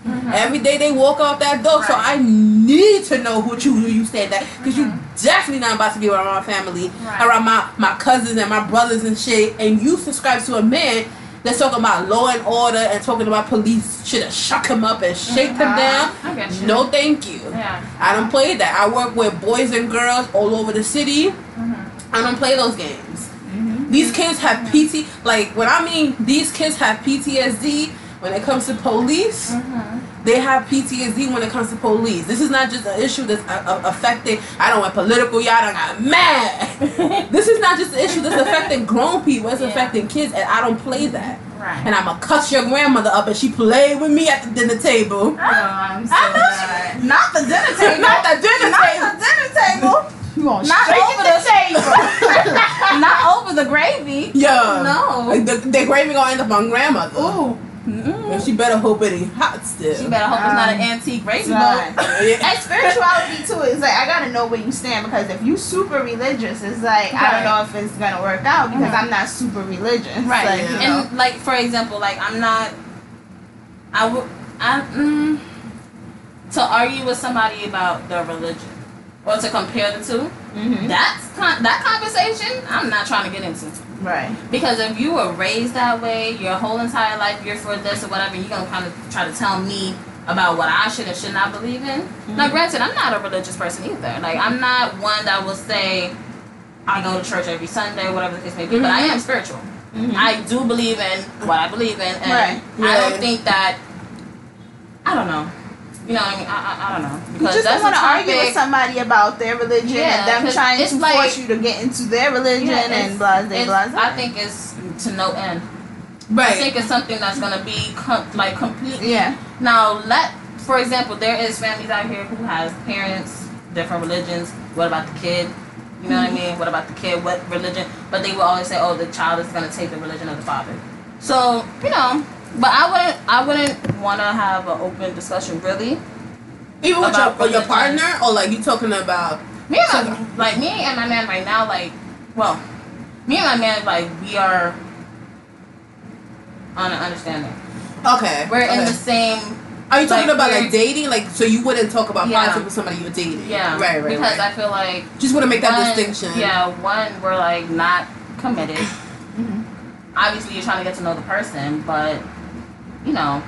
Every day they walk out that door, so I need to know who you who you stand that because you definitely not about to be around my family, Right. around my my cousins and my brothers and shit. And you subscribe to a man that's talking about law and order and talking about police should have shuck him up and shake him Mhm. down. No, thank you. Yeah. I don't play that. I work with boys and girls all over the city. Mhm. I don't play those games. Mhm. These kids have PT. Like when I mean these kids have PTSD when it comes to police. Mhm. They have PTSD when it comes to police. This is not just an issue that's uh, uh, affecting. I don't want political. Y'all done got mad. this is not just an issue that's affecting grown people. It's Yeah. affecting kids, and I don't play that. Right. And I'ma cuss your grandmother up, and she played with me at the dinner table. Oh, I'm so I know. Not the dinner table. Not the dinner Not table. the dinner table. Not over the table. Not over the gravy. Yeah. No. Like the, the gravy gonna end up on grandmother. Ooh. And she better hope it ain't hot still. She better hope it's not an Um, antique gravy Right. And spirituality too is like I gotta know where you stand because if you super religious, it's like I don't know if it's gonna work out because Mhm. I'm not super religious. Right. Like, you know. And like for example, like I'm not. I would. I mm, to argue with somebody about their religion or to compare the two. Mhm. That's con- that conversation. I'm not trying to get into. Right. Because if you were raised that way, your whole entire life you're for this or whatever, you're gonna kind of try to tell me about what I should and should not believe in. Now, granted, I'm not a religious person either. Like, I'm not one that will say I go to church every Sunday, whatever the case may be. But I am spiritual. Mhm. I do believe in what I believe in, and Right. I don't think that. I don't know. You know what I mean? I, I, I don't know. You just don't want to argue with somebody about their religion Yeah, and them trying to like- force you to get into their religion Yeah, and it's- blah blah blah. I think it's to no end. Right. I think it's something that's gonna be com- like completely. Yeah. Now, let for example, there is families out here who has parents, different religions. What about the kid? You know what I mm-hmm. mean? What about the kid? What religion? But they will always say, "Oh, the child is gonna take the religion of the father." So you know, but I wouldn't. I wouldn't want to have an open discussion really. Even with your, your partner, or like you talking about? Me and my, like me and my man right now, like, well, me and my man, like, we are on an understanding. Okay. We're in the same Are you talking like, about like dating? Like, so you wouldn't talk about Yeah. politics with somebody you're dating? Yeah, Right. Right. Because right. I feel like Just want to make that one, distinction. Yeah, one we're like not committed. Mm-hmm. Obviously, you're trying to get to know the person, but you know,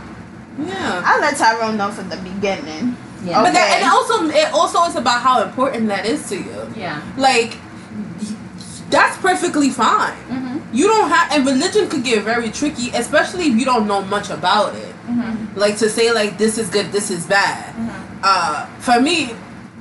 Yeah. I let Tyrone know from the beginning. yeah, But that, and also, it also is about how important that is to you. yeah. Like, that's perfectly fine. Mhm. You don't have, and religion could get very tricky, especially if you don't know much about it. Mhm. Like to say like this is good, this is bad. Mhm. Uh, for me,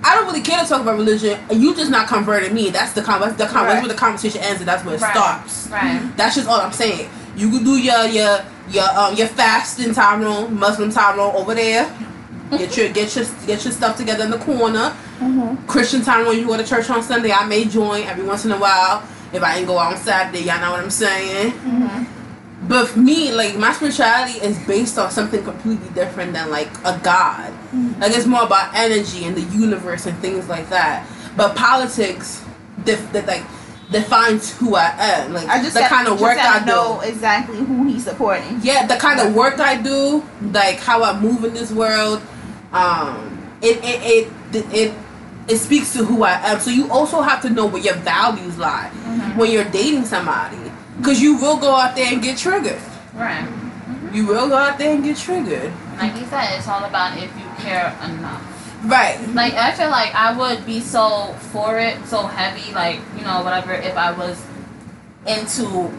I don't really care to talk about religion. You just not converting me. That's the con- the con- Right. that's where the conversation ends, and that's where it Right. stops. Right. That's just all I'm saying. You could do your your your um your fasting Tyrone, Muslim Tyrone over there. Get your get your get your stuff together in the corner. Mm-hmm. Christian Tyrone, you go to church on Sunday. I may join every once in a while. If I ain't go out on Saturday, y'all know what I'm saying. Mm-hmm. But for me, like my spirituality is based on something completely different than like a god. Mm-hmm. Like it's more about energy and the universe and things like that. But politics, def- that like defines who I am. Like I just the got- kind of work gotta I do. know exactly who he's supporting. Yeah, the kind of work I do, like how I move in this world, um, it it it it, it speaks to who I am. So you also have to know where your values lie when you're dating somebody, because you will go out there and get triggered. Right. You will go out there and get triggered. Like you said, it's all about if you care enough. Right. Like I feel like I would be so for it, so heavy, like you know whatever, if I was into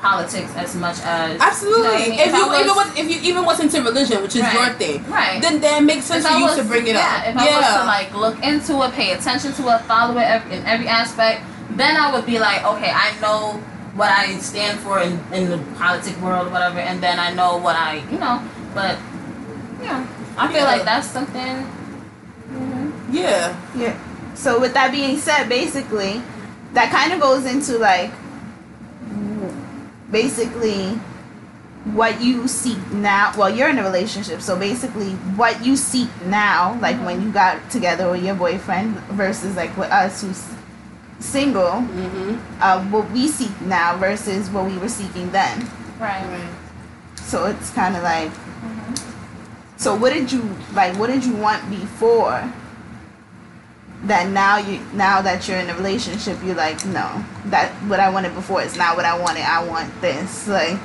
politics as much as Absolutely. You know I mean? If you I even was, if you even was into religion, which is Right. your thing, right. then then it makes sense If for you was- to bring it yeah, up. If I was to like look into it, pay attention to it, follow it ev- in every aspect, then I would be like, okay, I know what I stand for in, in the politic world, whatever, and then I know what I, you know, but yeah, I feel Yeah. like that's something. Yeah. Yeah. So with that being said, basically, that kind of goes into like basically what you seek now. Well, you're in a relationship, so basically what you seek now, like when you got together with your boyfriend versus like with us who's single, Mm-hmm. uh, what we seek now versus what we were seeking then. Right. So it's kind of like. So what did you like? What did you want before? That now you now that you're in a relationship, you're like, no, that what I wanted before is not what I wanted. I want this, like,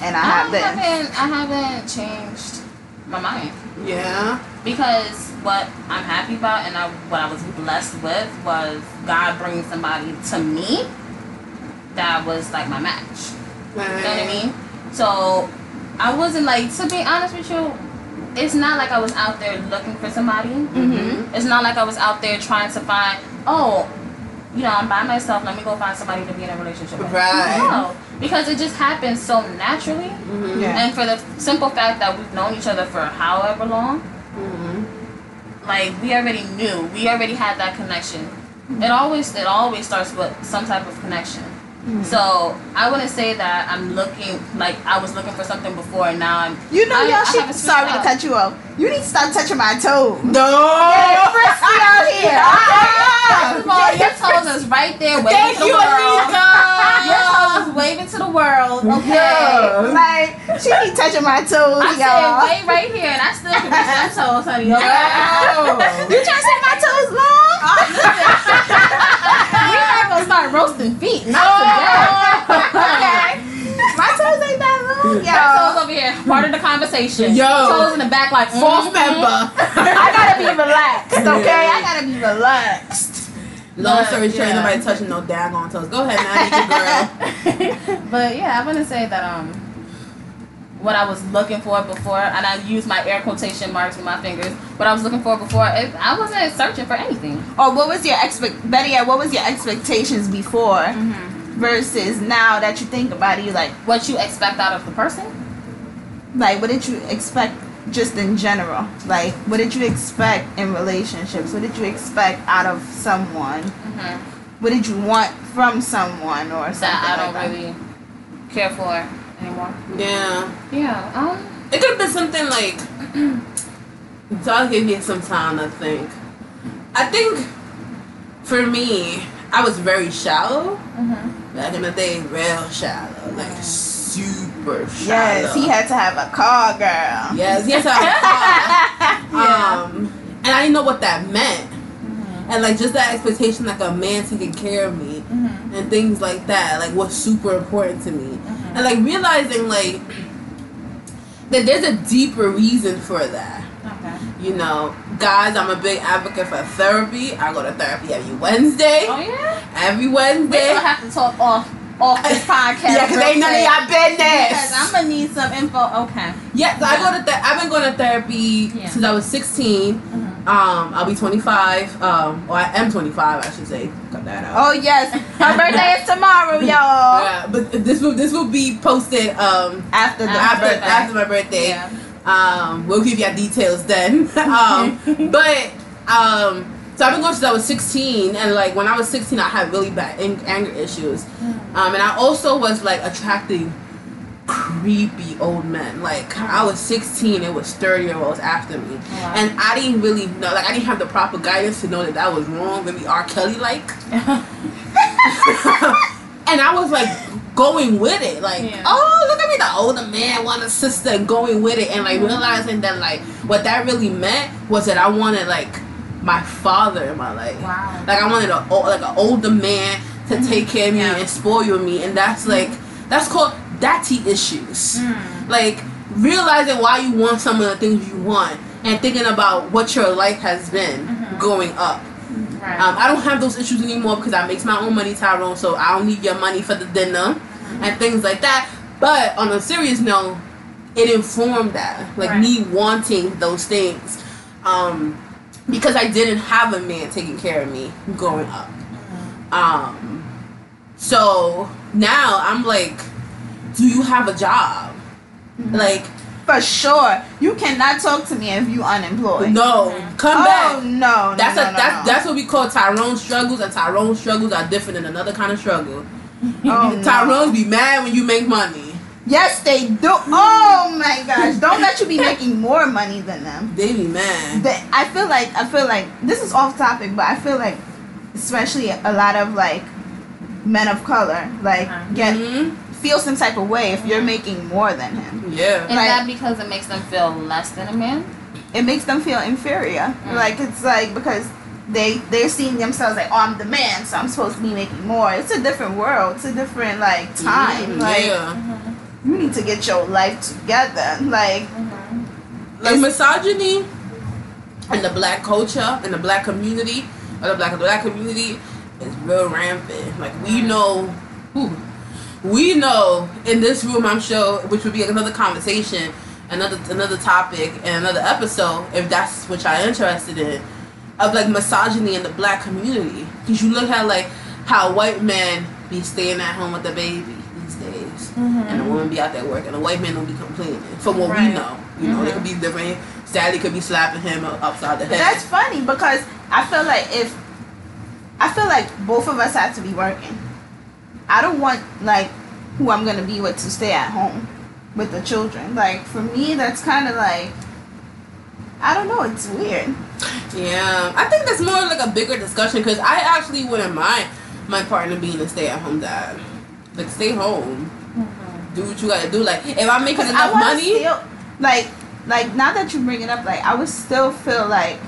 and I have this. haven't, I haven't changed my mind Yeah. because what I'm happy about and I, what I was blessed with was God bringing somebody to me that was like my match. You know what I mean? So I wasn't like to be honest with you. It's not like I was out there looking for somebody. Mm-hmm. It's not like I was out there trying to find. Oh, you know, I'm by myself. Let me go find somebody to be in a relationship with. Right. No, because it just happens so naturally, Mm-hmm. Yeah. and for the simple fact that we've known each other for however long, Mm-hmm. like we already knew, we already had that connection. It always it always starts with some type of connection. Mm. So I wouldn't say that I'm looking like I was looking for something before and now I'm You know, I- y'all I shit. haven't Sorry to cut you off. You need to stop touching my toes. No. Get frisky out here. Ah! First of all, your toes is right there waving Thank to the you, world. Your toes is waving to the world. Okay. Yeah. Like she keep touching my toes, I y'all. said wait right here and I still can reach them toes, honey. Okay? You trying to say my toes long? And feet, not today. okay. My toes ain't that long, Toes over here, part of the conversation. Yo. Toes in the back, like Fourth mhm. member. I gotta be relaxed, okay? I gotta be relaxed. Long But, story short, yeah. nobody touching no daggone toes. Go ahead, Maddie, girl. but yeah, I want to say that um, what I was looking for before, and I use my air quotation marks with my fingers. What I was looking for before, it, I wasn't searching for anything. Or what was your expect? Better yet, what was your expectations before versus now that you think about it? You like, What you expect out of the person? like, what did you expect just in general? Like, what did you expect in relationships? What did you expect out of someone? Mm-hmm. What did you want from someone or something? That I don't like that? really care for anymore. Yeah. Yeah. Um. It could have been something like. so I'll give you some time to think. I think for me, I was very shallow. mhm. Back in the day, real shallow. Like super shallow. Yes, he had to have a car, girl. Yes, he had to have a car. Yeah. Um, and I didn't know what that meant. And like just that expectation, like a man taking care of me Mhm. and things like that, like was super important to me. And like realizing like that there's a deeper reason for that. Okay. You know, guys, I'm a big advocate for therapy. I go to therapy every Wednesday. Oh yeah. Every Wednesday. We gonna have to talk off off this podcast. Yeah, because ain't none of y'all business. Because I'm gonna need some info. Okay. Yeah, so I go to th- I've been going to therapy Yeah. since I was 16. Uh-huh. Um, I'll be 25. Um, or I am 25, I should say. Cut that out. Oh yes, her birthday is tomorrow, y'all. Yeah, but this will this will be posted um After the after birthday. after my birthday. Yeah. Um, we'll give you details then. um, but um, so I've been going since I was 16, and like when I was 16, I had really bad anger issues. Um, and I also was like attracting creepy old men. Like I was 16, it was 30 year olds after me, Wow. and I didn't really know. Like I didn't have the proper guidance to know that that was wrong. Maybe R. Kelly like. and I was like going with it, like, Yeah. oh look at me, the older man want a sister, and going with it, and like realizing that like what that really meant was that I wanted like my father in my life. Wow. Like I wanted a like an older man to mm-hmm. take care of me Yeah. and spoil me, and that's like that's called daddy issues. Mm. Like realizing why you want some of the things you want, and thinking about what your life has been Mhm. growing up. Right. Um, I don't have those issues anymore because I make my own money, Tyrone. So I don't need your money for the dinner and things like that. But on a serious note, it informed that, like Right. me wanting those things, um, because I didn't have a man taking care of me growing up. Um, so now I'm like, do you have a job? Like, For sure, you cannot talk to me if you unemployed. no, come oh back. no, no, That's no, a no, that's that's what we call Tyrone struggles, and Tyrone struggles are different than another kind of struggle. Oh, no. Tyrone's be mad when you make money. Yes, they do. Oh my gosh! Don't let you be making more money than them. They be mad. But I feel like I feel like this is off topic, but I feel like, especially a lot of like men of color, like get Mhm. Feel some type of way if you're making more than him. Yeah. Is like- that because it makes them feel less than a man? It makes them feel inferior. Mm. Like it's like because they they're seeing themselves like, oh, I'm the man, so I'm supposed to be making more. It's a different world. It's a different like time. Mhm, Like yeah. you need to get your life together. Like Like misogyny in the black culture in the black community or the black the black community is real rampant. Like we know whew, we know in this room I'm sure which would be another conversation, another another topic and another episode if that's what y'all interested in. Of like misogyny in the black community. Cause you look at like how white men be staying at home with the baby these days. And the mm-hmm. woman be out there working. The white man don't be complaining. From what we know. You know, they could be mm-hmm. different. Sally could be slapping him upside the head. That's funny because I feel like if I feel like both of us have to be working. I don't want like who I'm gonna be with to stay at home with the children. Like for me, that's kind of like I don't know. It's weird. Yeah, I think that's more like a bigger discussion because I actually wouldn't mind my partner being a stay-at-home dad. Like, stay home, mm-hmm. do what you gotta do. Like, if I'm making enough money, still like like now that you bring it up, like I would still feel like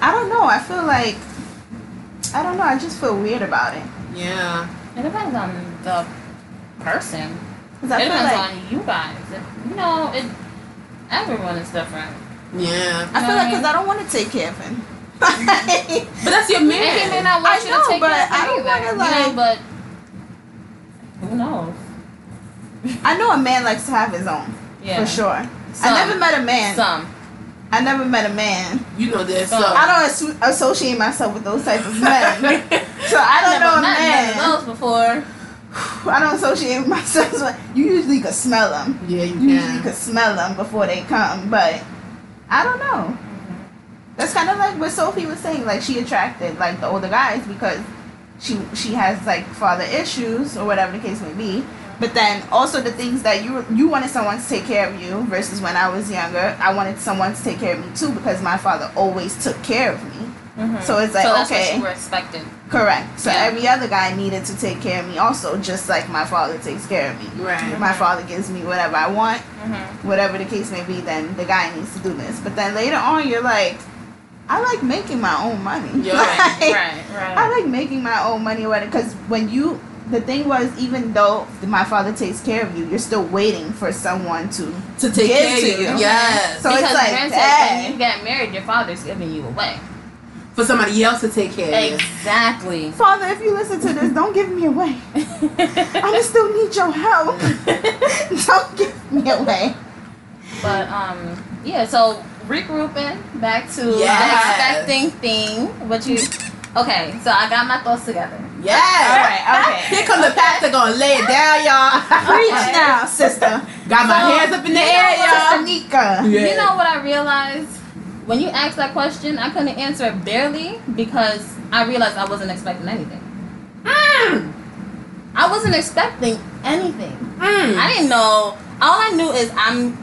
I don't know. I feel like I don't know. I just feel weird about it. Yeah. It depends on the person. 'Cause I it depends like on you guys. If, you know, it. Everyone is different. Yeah. I feel like because I don't want to take care of him. But that's your And he may man. not want I you know, to take but care of I don't wanna, you like- know, but who knows? I know a man likes to have his own Yeah. for sure. Some. I never met a man. Some. I never met a man. You know this. So. So- I don't asso- associate myself with those types of men. so I don't Never know a met man. none of those before. I don't associate myself with. You usually could smell them. Yeah, you You usually can. could smell them before they come, but I don't know. That's kind of like what Sophie was saying. Like she attracted like the older guys because she she has like father issues or whatever the case may be. But then also the things that you you wanted someone to take care of you versus when I was younger, I wanted someone to take care of me too because my father always took care of me. Mhm. So it's like so that's okay, what you were expecting. correct. So Yeah. every other guy needed to take care of me also, just like my father takes care of me. Right. My father gives me whatever I want, Mm-hmm. whatever the case may be, then the guy needs to do this. But then later on, you're like, I like making my own money. Yeah, Like, Right, right. I like making my own money. Because when you, the thing was, even though my father takes care of you, you're still waiting for someone to. To take Give care to of you. you. Yes. So it's because like, granted, dang. when you get married, your father's giving you away. For somebody else to take care of you. Exactly. Father, if you listen to this, don't give me away. I still need your help. don't give me away. But um, yeah. So regrouping back to Yes. the expecting thing. What you? Okay, so I got my thoughts together. Yes. All right, okay. Here comes the pastor gonna lay it down, y'all. Preach now, sister. Got my So, hands up in the you air, y'all. Nika. Yeah. You know what I realized? When you asked that question, I couldn't answer it barely because I realized I wasn't expecting anything. Mm. I wasn't expecting anything. Mm. I didn't know. All I knew is I'm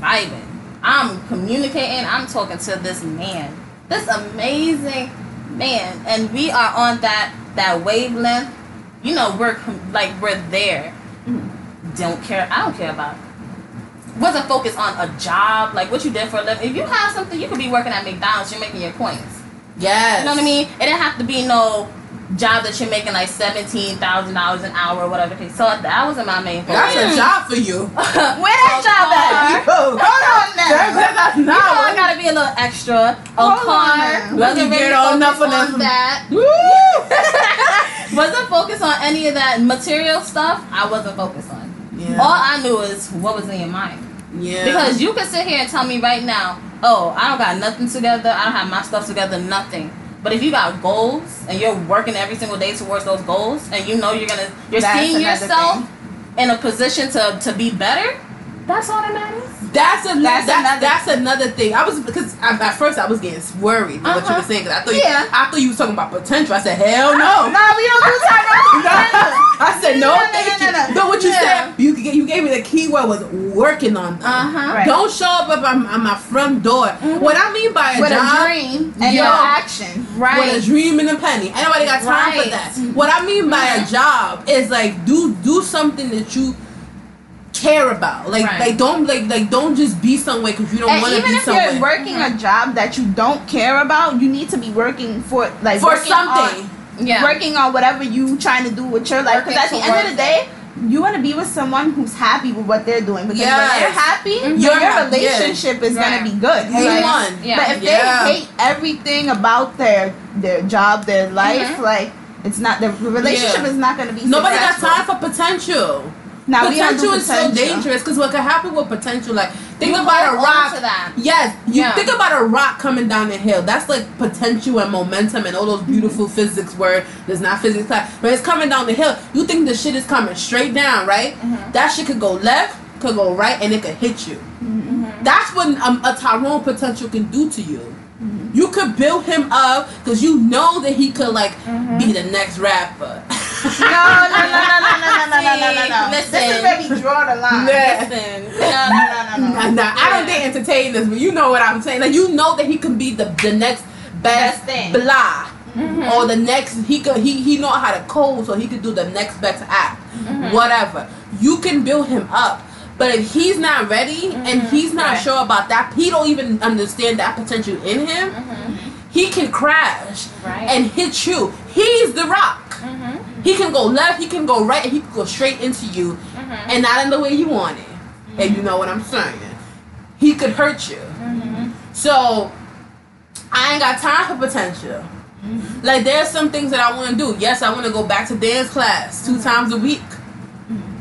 vibing. I'm communicating. I'm talking to this man, this amazing man, and we are on that that wavelength. You know, we're like we're there. Mm-hmm. Don't care. I don't care about. Wasn't focused on a job, like what you did for a living. If you have something, you could be working at McDonald's. You're making your coins. Yes. You know what I mean? It didn't have to be no job that you're making like seventeen thousand dollars an hour or whatever. the. So that wasn't my main focus. That's a mm. job for you. Where that job at? Yo, Hold on now. that's, that's You know, I gotta be a little extra. A Hold car. Let me Wasn't get really on enough focused of on them. that. Woo! wasn't focused on any of that material stuff. I wasn't focused on. Yeah. All I knew is what was in your mind. yeah. Because you can sit here and tell me right now, oh, I don't got nothing together. I don't have my stuff together. Nothing. But if you got goals and you're working every single day towards those goals, and you know you're gonna, you're That's seeing yourself in a position to to be better. That's all that matters. That's another. That's That's, another- that's, another thing. I was because I, at first I was getting worried with what you Uh-huh. were saying because I thought Yeah. you, I thought you was talking about potential. I said hell no. No, we don't do time I said no, No, no, thank no, you. no, no. But what you Yeah. said, you you gave me the key word was working on. Uh huh. Right. Don't show up at my, at my front door. What I mean by a With a dream and Yo. no action. with a dream and a penny. Anybody got time Right. for that. What I mean by a Mhm. job is like do do something that you care about. Like Right. like don't like like don't just be somewhere because you don't want to be somewhere. even be if you're working a job that you don't care about, you need to be working for like for something. on, Yeah. working on whatever you trying to do with your life. Because Working at the end of the day, you want to be with someone who's happy with what they're doing. Because when they're happy, Mhm. your You're happy, relationship is Right. gonna be good. Hey, Like, one. Yeah. But if Yeah. they hate everything about their their job, their life, Mhm. like it's not the relationship Yeah. is not gonna be. Nobody got time for potential. Now potential is so dangerous because what could happen with potential, like think You about a rock. that. Yes, you Yeah. think about a rock coming down the hill. That's like potential and momentum and all those beautiful physics where there's not physics class, but it's coming down the hill. You think the shit is coming straight down, right? Mhm. That shit could go left, could go right, and it could hit you. That's what um, a Tyrone potential can do to you. You could build him up because you know that he could like be the next rapper. No, no, no, no, no, no, no, no, no, no, no. Listen. This is where we draw the line. Listen. No, no, no, no, Nah, no. nah, I don't think entertain this, but you know what I'm saying. Like you know that he can be the the next best, Best thing. blah, Mhm. or the next he could he he know how to code, so he could do the next best act, Mhm. whatever. You can build him up. But if he's not ready and Mhm. he's not Right. sure about that, he don't even understand that potential in him. Mhm. He can crash Right. and hit you. He's the rock. Mm-hmm. He can go left, he can go right, and he can go straight into you, Mm-hmm. and not in the way you want it. And you know what I'm saying? He could hurt you. Mm-hmm. So I ain't got time for potential. Like there's some things that I want to do. Yes, I want to go back to dance class 2 times a week.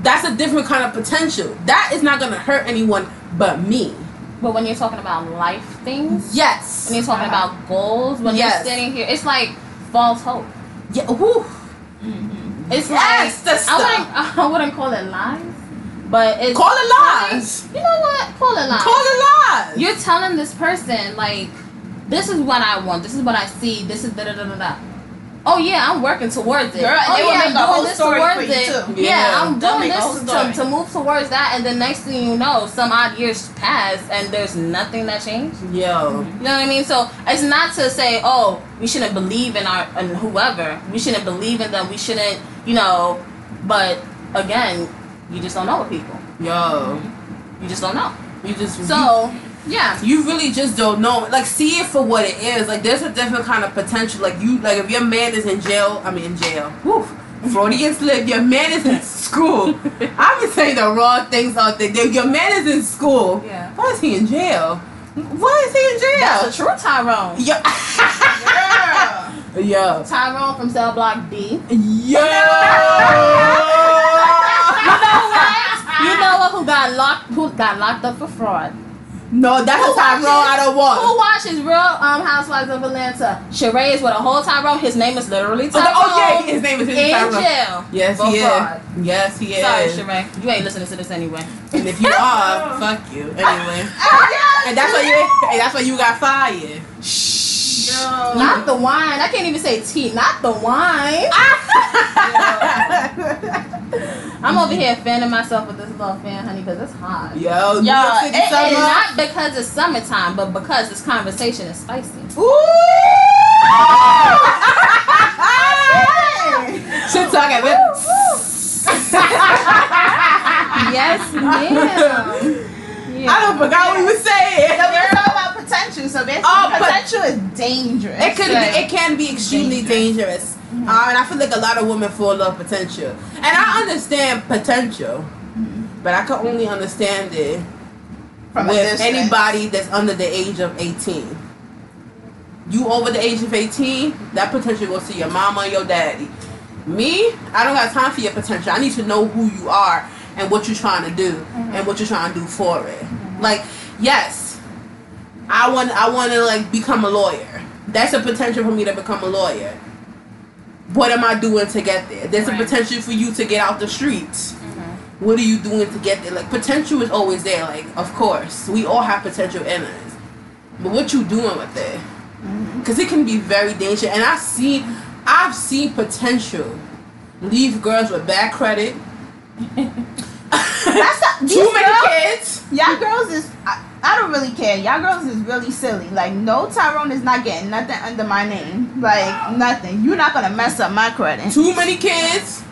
That's a different kind of potential. That is not gonna hurt anyone but me. But when you're talking about life things, Yes. when you're talking Uh-huh. about goals, when Yes. you're sitting here, it's like false hope. Yeah. Whew. Mm-hmm. It's Yes, like I wouldn't, I wouldn't call it lies, but it's Call it lies. You know what? Call it lies. Call it lies. You're telling this person like, this is what I want. This is what I see. This is da da da da da. Oh yeah, I'm working towards it. Girl, oh they yeah, make a I'm whole doing this story towards it. Yeah, Yeah, I'm they'll doing make a whole this to, to move towards that, and the next thing you know, some odd years pass, and there's nothing that changed. Yo. You know what I mean? So it's not to say, oh, we shouldn't believe in our in whoever. We shouldn't believe in them. We shouldn't, you know. But again, you just don't know with people. Yo. You just don't know. You just So yeah, you really just don't know. Like, see it for what it is. Like, there's a different kind of potential. Like, you, like, if your man is in jail, I mean, in jail. Whew. Freudian slip. Your man is in school. I've been saying the wrong things out there. Your man is in school. Yeah. Why is he in jail? Why is he in jail? that's a true Tyrone. Yo. Girl. Yo. Tyrone from Cell Block D. Yo. You know what? You know what? Who got locked? Who got locked up for fraud? No, that's Who a Tyrone watches- I don't want. Who watches Real um, Housewives of Atlanta? Sheree is with a whole Tyrone. His name is literally Oh, Tyrone. oh, yeah, his name is in Tyrone. jail. Yes, he is. Yes, he is. Sorry, Sheree. You ain't listening to this anyway. And if you are, fuck you. Anyway. Oh, And that's why you and that's why you got fired. Girl. Not the wine. I can't even say tea. Not the wine. I'm over here fanning myself with this little fan, honey, because it's hot. Yo, New Yo, York City it not because it's summertime, but because this conversation is spicy. Ooh! Shit talking, man. yes, ma'am. Yeah. I don't forgot what we were saying. So we're talking about potential. So basically, Oh, potential is dangerous. It could Right. it can be extremely dangerous, Uh, and I feel like a lot of women fall love potential. And I understand potential, but I can only understand it From with anybody that's under the age of eighteen. You over the age of eighteen, that potential goes to your mama and your daddy. Me, I don't got time for your potential. I need to know who you are and what you're trying to do and what you're trying to do for it. Like, yes, I want I want to like become a lawyer. That's a potential for me to become a lawyer. What am I doing to get there? There's Right. a potential for you to get out the streets. Mm-hmm. What are you doing to get there? Like potential is always there. Like of course, we all have potential in us, but what you doing with it? Mm-hmm. Because it can be very dangerous. And I've seen, I've seen potential leave girls with bad credit. That's not, these Too many girls- kids. Y'all girls is I, I don't really care. Y'all girls is really silly. Like no Tyrone is not getting nothing under my name. Like nothing. You're not gonna mess up my credit. Too many kids.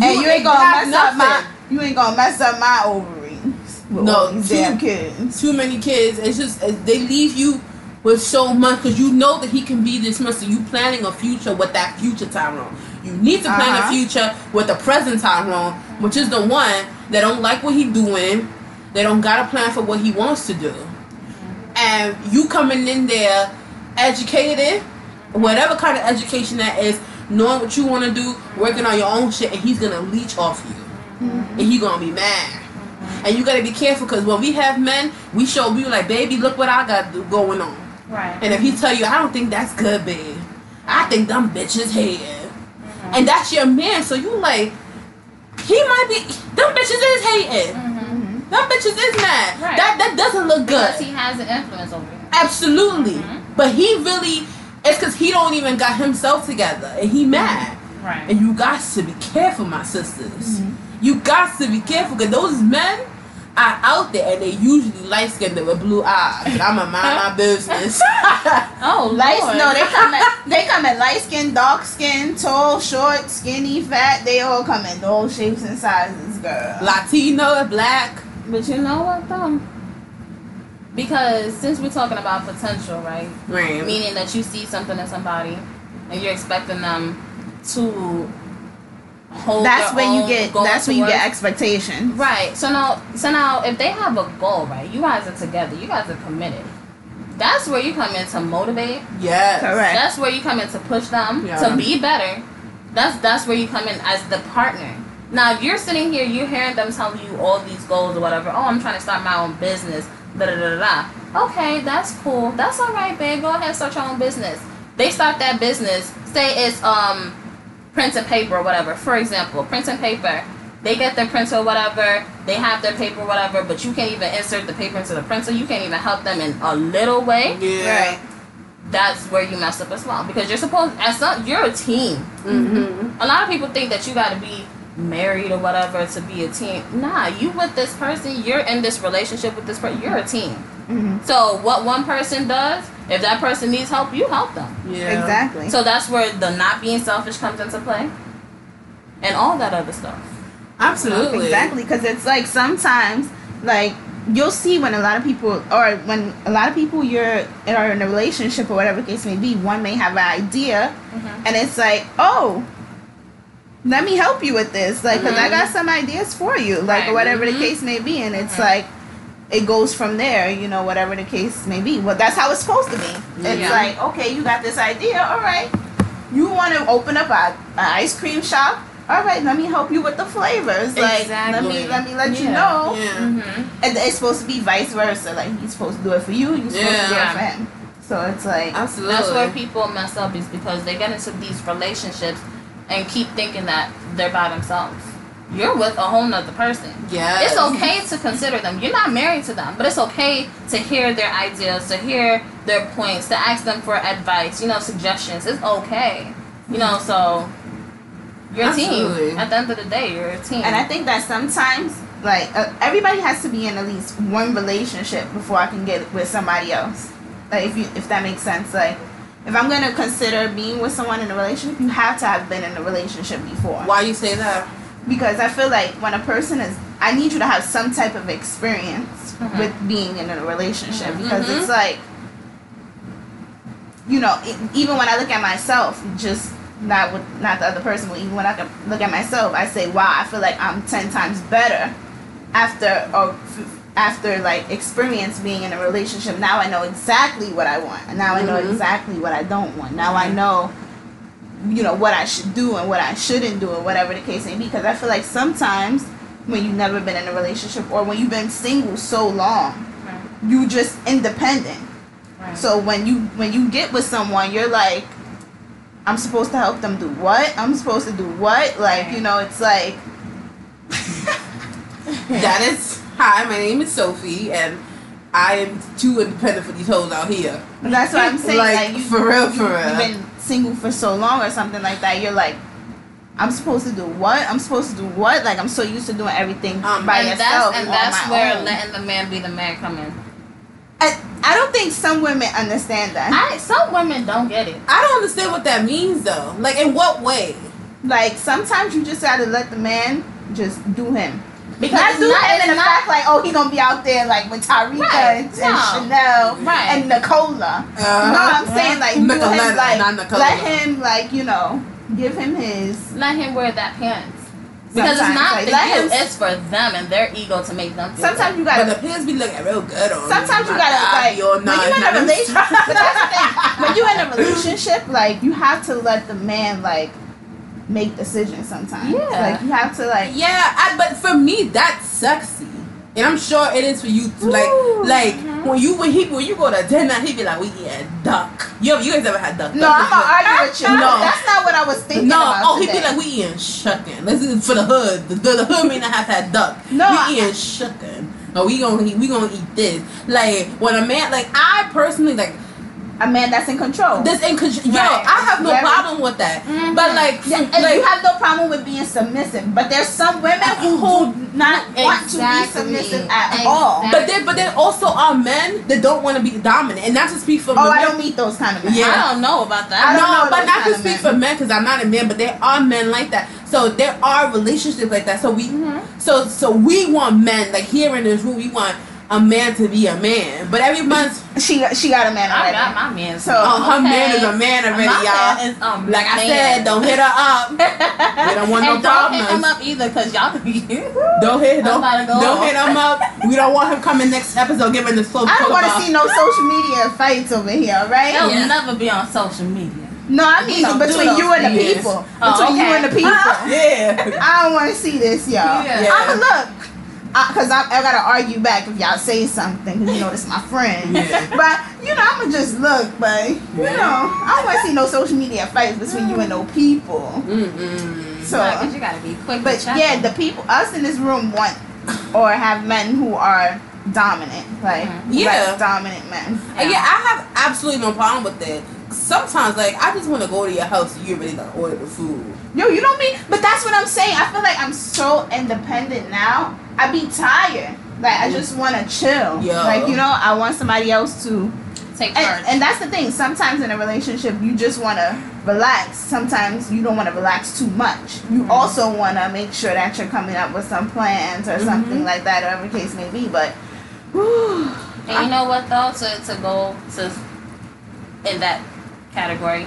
and you ain't gonna mess up my nothing. you ain't gonna mess up my ovaries. No, two- damn kids. too many kids. It's just they leave you with so much because you know that he can be this much. So you planning a future with that future Tyrone. You need to plan Uh-huh. a future with the present Tyrone, which is the one that don't like what he doing. They don't got a plan for what he wants to do, and you coming in there educated, whatever kind of education that is, knowing what you want to do, working on your own shit, and he's gonna leech off you, mm-hmm. and he gonna be mad. And you gotta be careful because when we have men, we show we like, baby, look what I got going on. Right. And if he tell you, I don't think that's good, babe. I think them bitches hating. Mm-hmm. And that's your man, so you like, he might be, them bitches is hating. Mm-hmm. Them bitches is mad. Right. That that doesn't look good. Because he has an influence over you. Absolutely. Mhm. But he really, it's because he don't even got himself together, and he mad. Right. And you got to be careful, my sisters. You got to be careful because those men are out there and they usually light skinned with blue eyes. And I'm a mind my business. Oh, Light, no, they come in, they come in light skin, dark skin, tall, short, skinny, fat. They all come in all shapes and sizes, girl. Latino, black. But you know what, though? Because since we're talking about potential, right? Right. Meaning that you see something in somebody and you're expecting them to hold. That's when you get. That's when you get expectations. Right. So now, so now, if they have a goal, right? You guys are together. You guys are committed. That's where you come in to motivate. Yes. Correct. That's where you come in to push them Yeah. to be better. That's that's where you come in as the partner. Now, if you're sitting here, you're hearing them telling you all these goals or whatever. Oh, I'm trying to start my own business. Da da da da. da. Okay, that's cool. That's all right, babe. Go ahead, start your own business. They start that business. Say it's um, print and paper or whatever. For example, print and paper. They get their printer or whatever. They have their paper or whatever, but you can't even insert the paper into the printer. You can't even help them in a little way Yeah. Right. that's where you mess up as well because you're supposed as some you're a team. Mm-hmm. A lot of people think that you got to be married or whatever to be a team. Nah, you with this person, you're in this relationship with this person. You're a team. hmm So what one person does, if that person needs help, you help them. Yeah. Exactly. So that's where the not being selfish comes into play, and all that other stuff. Absolutely. Exactly, because it's like sometimes, like you'll see when a lot of people, or when a lot of people you're are in a relationship or whatever case may be, one may have an idea, Mhm. and it's like, oh, let me help you with this, like, because I Mhm. got some ideas for you, like, Right. or whatever Mhm. the case may be, and it's Mhm. like. It goes from there, you know, whatever the case may be. Well, that's how it's supposed to be. It's Yeah. like, okay, you got this idea, all right. You want to open up a, an ice cream shop? All right, let me help you with the flavors. Like, let me let me let you know. Yeah. Mm-hmm. And it's supposed to be vice versa. Like he's supposed to do it for you. You're supposed to do it for him. So it's like, Absolutely. That's where people mess up is because they get into these relationships and keep thinking that they're by themselves. You're with a whole nother person. Yeah. It's okay to consider them. You're not married to them, but it's okay to hear their ideas, to hear their points, to ask them for advice, you know, suggestions. It's okay. You know, so you're a Absolutely. team. At the end of the day, you're a team. and I think that sometimes like uh, everybody has to be in at least one relationship before I can get with somebody else. Like if you if that makes sense. Like if I'm gonna consider being with someone in a relationship, you have to have been in a relationship before. Why you say that? because I feel like when a person is, I need you to have some type of experience Mhm. with being in a relationship Mhm. because Mhm. it's like, you know, e even when I look at myself, just not with not the other person, but even when I can look at myself, I say, wow, I feel like I'm ten times better after or f- after like experience being in a relationship. Now I know exactly what I want. and Now I know Mhm. exactly what I don't want. Now I know you know what I should do and what I shouldn't do and whatever the case may be. Because I feel like sometimes when you've never been in a relationship or when you've been single so long, Right. you just independent. Right. So when you when you get with someone, you're like, I'm supposed to help them do what? I'm supposed to do what? Like you know, it's like That is hi. My name is Sophie, and I am too independent for these hoes out here. that's what I'm saying. Like, Like, you, for real, for real. You've been single for so long or something like that. You're like. I'm supposed to do what? I'm supposed to do what? Like I'm so used to doing everything Um, by and that's and that's where own. letting the man be the man come in. I, I don't think some women understand that. I some women don't get it. I don't understand what that means though. Like in what way? Like sometimes you just gotta let the man just do him. Because not it's do not- it's in the not- fact like, oh, he gonna be out there like with Tarika Right. and, and Chanel Right. and Nicola. Uh, you know what I'm saying? Like do Nicoletta, him like not Nicola. let him like you know give him his. Let him wear that pants. Because Sometimes, it's not like, for let you, him- it's for them and their ego to make them feel Sometimes you gotta. But the pants be looking real good on. Sometimes you My gotta God, like you're when you in a relationship. but that's the thing. When you in a relationship, like you have to let the man like make decisions sometimes. Yeah. Like you have to like. Yeah, I, but for me that's sexy, and I'm sure it is for you too. Like, Ooh. like Mhm. when you when he when you go to dinner, he be like, "We eating duck." You you guys ever had duck? No, Duck I'm argue with you. No. that's not what I was thinking No, about. oh, he today. be like, we eating shucking. This is for the hood. The, the, the hood may not have had duck. No, I- we eating shucking. Oh, we gonna eat, we gonna eat this. Like when a man, like I personally like a man that's in control. this. In control, yo, Right. I have no Very- problem with that. Mhm. But like, Yeah, and like you have no problem with being submissive, but there's some women who do not want to be submissive at all. Exactly. but then, but then also are men that don't want to be dominant, and not to speak for Oh, I men. don't meet those kind of men. Yeah. I don't know about I that. don't know no, but those not kind to speak men. for men because I'm not a man, but there are men like that. So there are relationships like that. So we, Mhm. so so we want men like here in this room. We want a man to be a man. But every month, She got she got a man I got my man. So- oh, her Okay. man is a man already, My y'all. man is a Like I said, don't hit her up. We don't want no and don't hit him up either, cause y'all could be. Don't hit, don't, go don't off. hit him up. We don't want him coming next episode giving the slow I don't want to see no social media fights over here, right? He'll Yeah. never be on social media. No, I mean don't between you and the people. Oh, between you and the people. Yeah. I don't want to see this, y'all. Yeah. Yeah. I'ma look. Because I, I gotta argue back if y'all say something, because you know this my friend. Yeah. But, you know, I'ma just look, but, you Yeah. know, I don't want to see no social media fights between you and no people. Mm-mm. So, Right, 'cause you gotta be quick. but to yeah, the people, us in this room want or have men who are dominant, like, Mhm. Yeah. like dominant men. And yeah, I have absolutely no problem with that. Sometimes, like, I just want to go to your house and you already done order the food. No, you don't mean. but that's what I'm saying. I feel like I'm so independent now. I be tired. Like I just want to chill. Yeah. Like you know, I want somebody else to. take charge. And, and that's the thing. Sometimes in a relationship, you just want to relax. Sometimes you don't want to relax too much. You Mhm. also want to make sure that you're coming up with some plans or something Mhm. like that, or whatever the case may be. But. whew, And you know what though, to to go to in that category,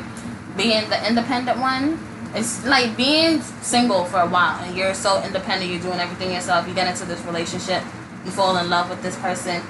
being the independent one, it's like being single for a while and you're so independent, you're doing everything yourself, you get into this relationship, you fall in love with this person.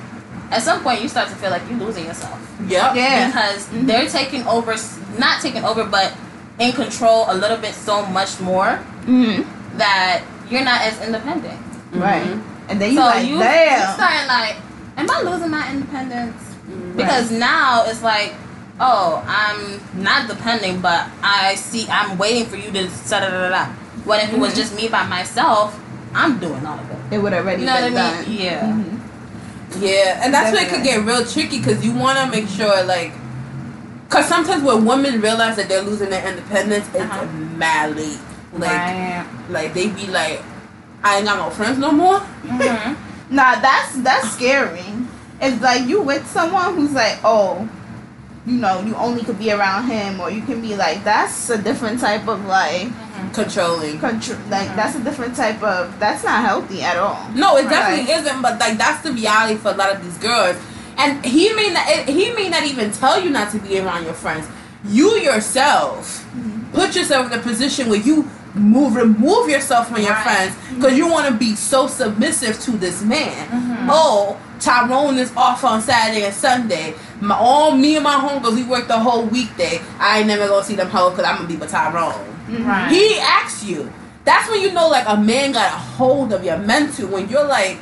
At some point you start to feel like you're losing yourself. Yep. Yeah. Because Mhm. they're taking over not taking over but in control a little bit so much more mhm, that you're not as independent. Right. Mhm. And then you so like, you, you damn. starting like, am I losing my independence? Mhm. Because now it's like, oh, I'm not depending, but I see I'm waiting for you to da da da da. What if it was Mhm. just me by myself? I'm doing all of it. It would already You know what I mean? done. Yeah. Mhm. Yeah, and that's where it could get real tricky because you want to make sure, like, because sometimes when women realize that they're losing their independence, it's Uh-huh. mad late. Like, right. like they be like, I ain't got no friends no more. hmm Nah, that's that's scary. It's like you with someone who's like, oh, you know, you only could be around him, or you can be like, that's a different type of like, mm-hmm. Controlling. control. Like Mhm. that's a different type of. That's not healthy at all. No, it Right. definitely isn't. But like that's the reality for a lot of these girls. And he may not. He may not even tell you not to be around your friends. You yourself mm-hmm. put yourself in a position where you move remove yourself from your Right. friends mm-hmm. because you want to be so submissive to this man. Oh, Tyrone is off on Saturday and Sunday. My all me and my homegirls we work the whole weekday. I ain't never gonna see them hoes because I'm gonna be with Tyrone. Mhm. Right. He asks you. That's when you know like a man got a hold of your mental when you're like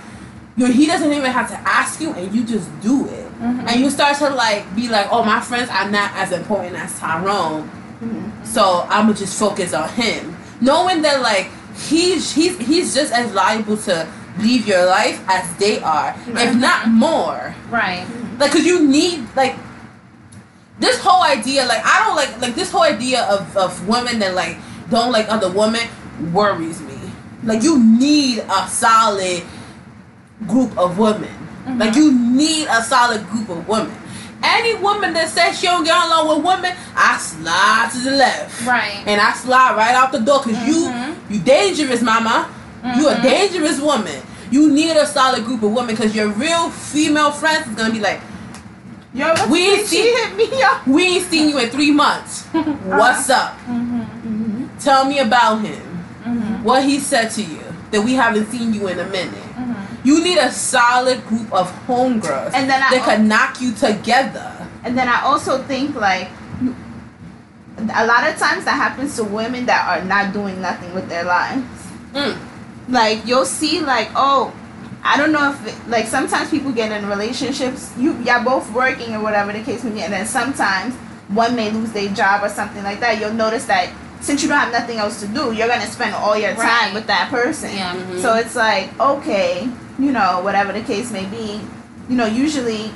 you he doesn't even have to ask you and you just do it. Mhm. And you start to like be like, Oh, my friends are not as important as Tyrone. Mhm. So I'ma just focus on him. Knowing that like he's he's he's just as liable to leave your life as they are. If not more. Right. Like cause you need like this whole idea, like I don't like like this whole idea of, of women that like don't like other women worries me. Like you need a solid group of women. Mhm. Like you need a solid group of women. Any woman that says she don't get along with women, I slide to the left. Right. And I slide right out the door because Mhm. you you dangerous, mama. You a Mhm. dangerous woman. You need a solid group of women because your real female friends is gonna be like, Yo, We we ain't she see- hit me up. we ain't seen you in three months. What's up? Mhm. Mhm. Tell me about him. Mhm. What he said to you that we haven't seen you in a minute. Mhm. You need a solid group of homegirls And then I that al- could knock you together. And then I also think like a lot of times that happens to women that are not doing nothing with their lives. Mm. Like you'll see like oh I don't know if it, like sometimes people get in relationships you y'all both working or whatever the case may be and then sometimes one may lose their job or something like that you'll notice that since you don't have nothing else to do you're gonna spend all your time Right. with that person Yeah. Mhm. so it's like okay you know whatever the case may be you know usually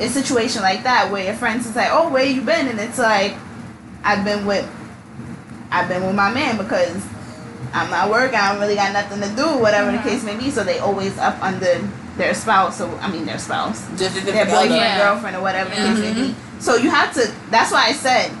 a situation like that where your friends is like oh where you been and it's like I've been with I've been with my man because I'm not working. I don't really got nothing to do, whatever the case may be. So they always up under their spouse. So I mean their spouse, their boyfriend, Yeah. girlfriend, or whatever the case may be. Mhm. So you have to. That's why I said,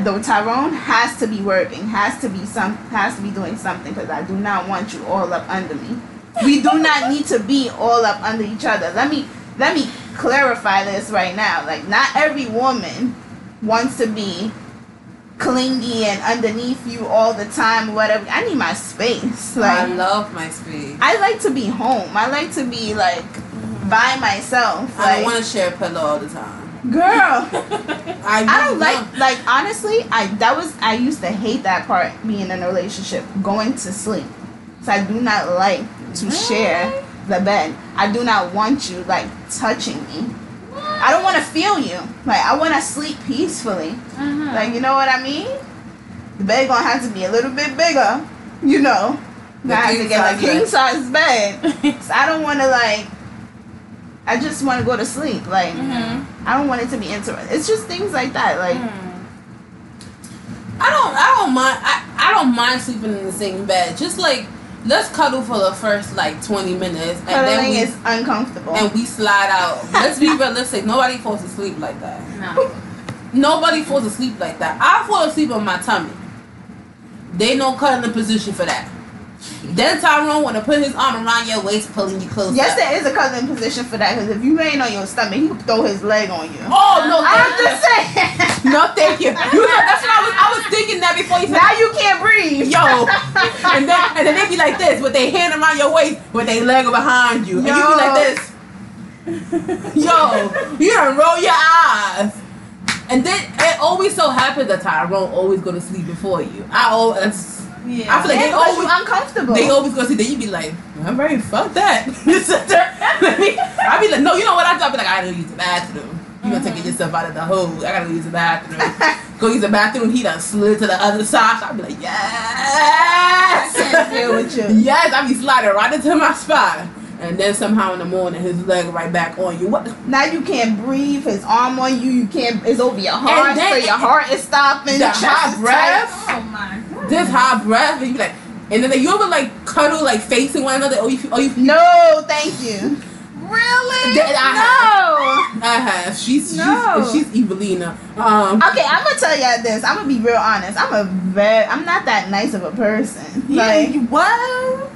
though Tyrone has to be working, has to be some, has to be doing something because I do not want you all up under me. we do not need to be all up under each other. Let me let me clarify this right now. Like not every woman wants to be clingy and underneath you all the time whatever. I need my space. Like I love my space. I like to be home. I like to be like by myself. I don't want to share a pillow all the time. girl. I, I don't like like honestly, I that was I used to hate that part being in a relationship, going to sleep. So I do not like to share the bed. I do not want you like touching me. I don't want to feel you. Like I want to sleep peacefully. Uh-huh. Like you know what I mean? The bed gonna have to be a little bit bigger. You know, The I have to get a king size bed. So I don't want to like. I just want to go to sleep. Like Mhm. I don't want it to be interesting. It's just things like that. Like Mm. I don't. I don't mind. I, I don't mind sleeping in the same bed. Just like let's cuddle for the first like twenty minutes, and then cuddling we is uncomfortable. and we slide out. Let's be realistic. Nobody falls asleep like that. No. Nobody falls asleep like that. I fall asleep on my tummy. They no cuddling position for that. Then Tyrone want to put his arm around your waist, pulling you close. yes, up. there is a cousin position for that. Because if you ain't on your stomach, he can throw his leg on you. Oh no! I'm just saying. No, thank you. You know that's what I was. I was thinking that before you said. now you can't breathe. Yo, and then and then they be like this with their hand around your waist, with their leg behind you, and you be like this. Yo, you don't roll your eyes. And then it always so happens that Tyrone always go to sleep before you. I always, Yeah. I feel like Yeah, they always, uncomfortable. they always go to. Then you be like, I'm ready. Fuck that. I be like, no, you know what I do? I be like, I gotta use the bathroom. You gonna take mm-hmm. yourself out of the hole? I gotta use the bathroom. go use the bathroom. He done slid to the other side. So I be like, yes. deal with you. Yes, I be sliding right into my spot. And then somehow in the morning, his leg right back on you. What? Now you can't breathe. His arm on you. You can't. It's over your heart. then- so your heart is stopping. The your chest hot is breath. Oh my god. This hot breath, and you be like, and then you ever like cuddle like facing one another, or you, or you. No, thank you. Really? That I No. I have. She's No. she's she's Evelina. Um, Okay, I'm gonna tell y'all this. I'm gonna be real honest. I'm a very. I'm not that nice of a person. Like you- what?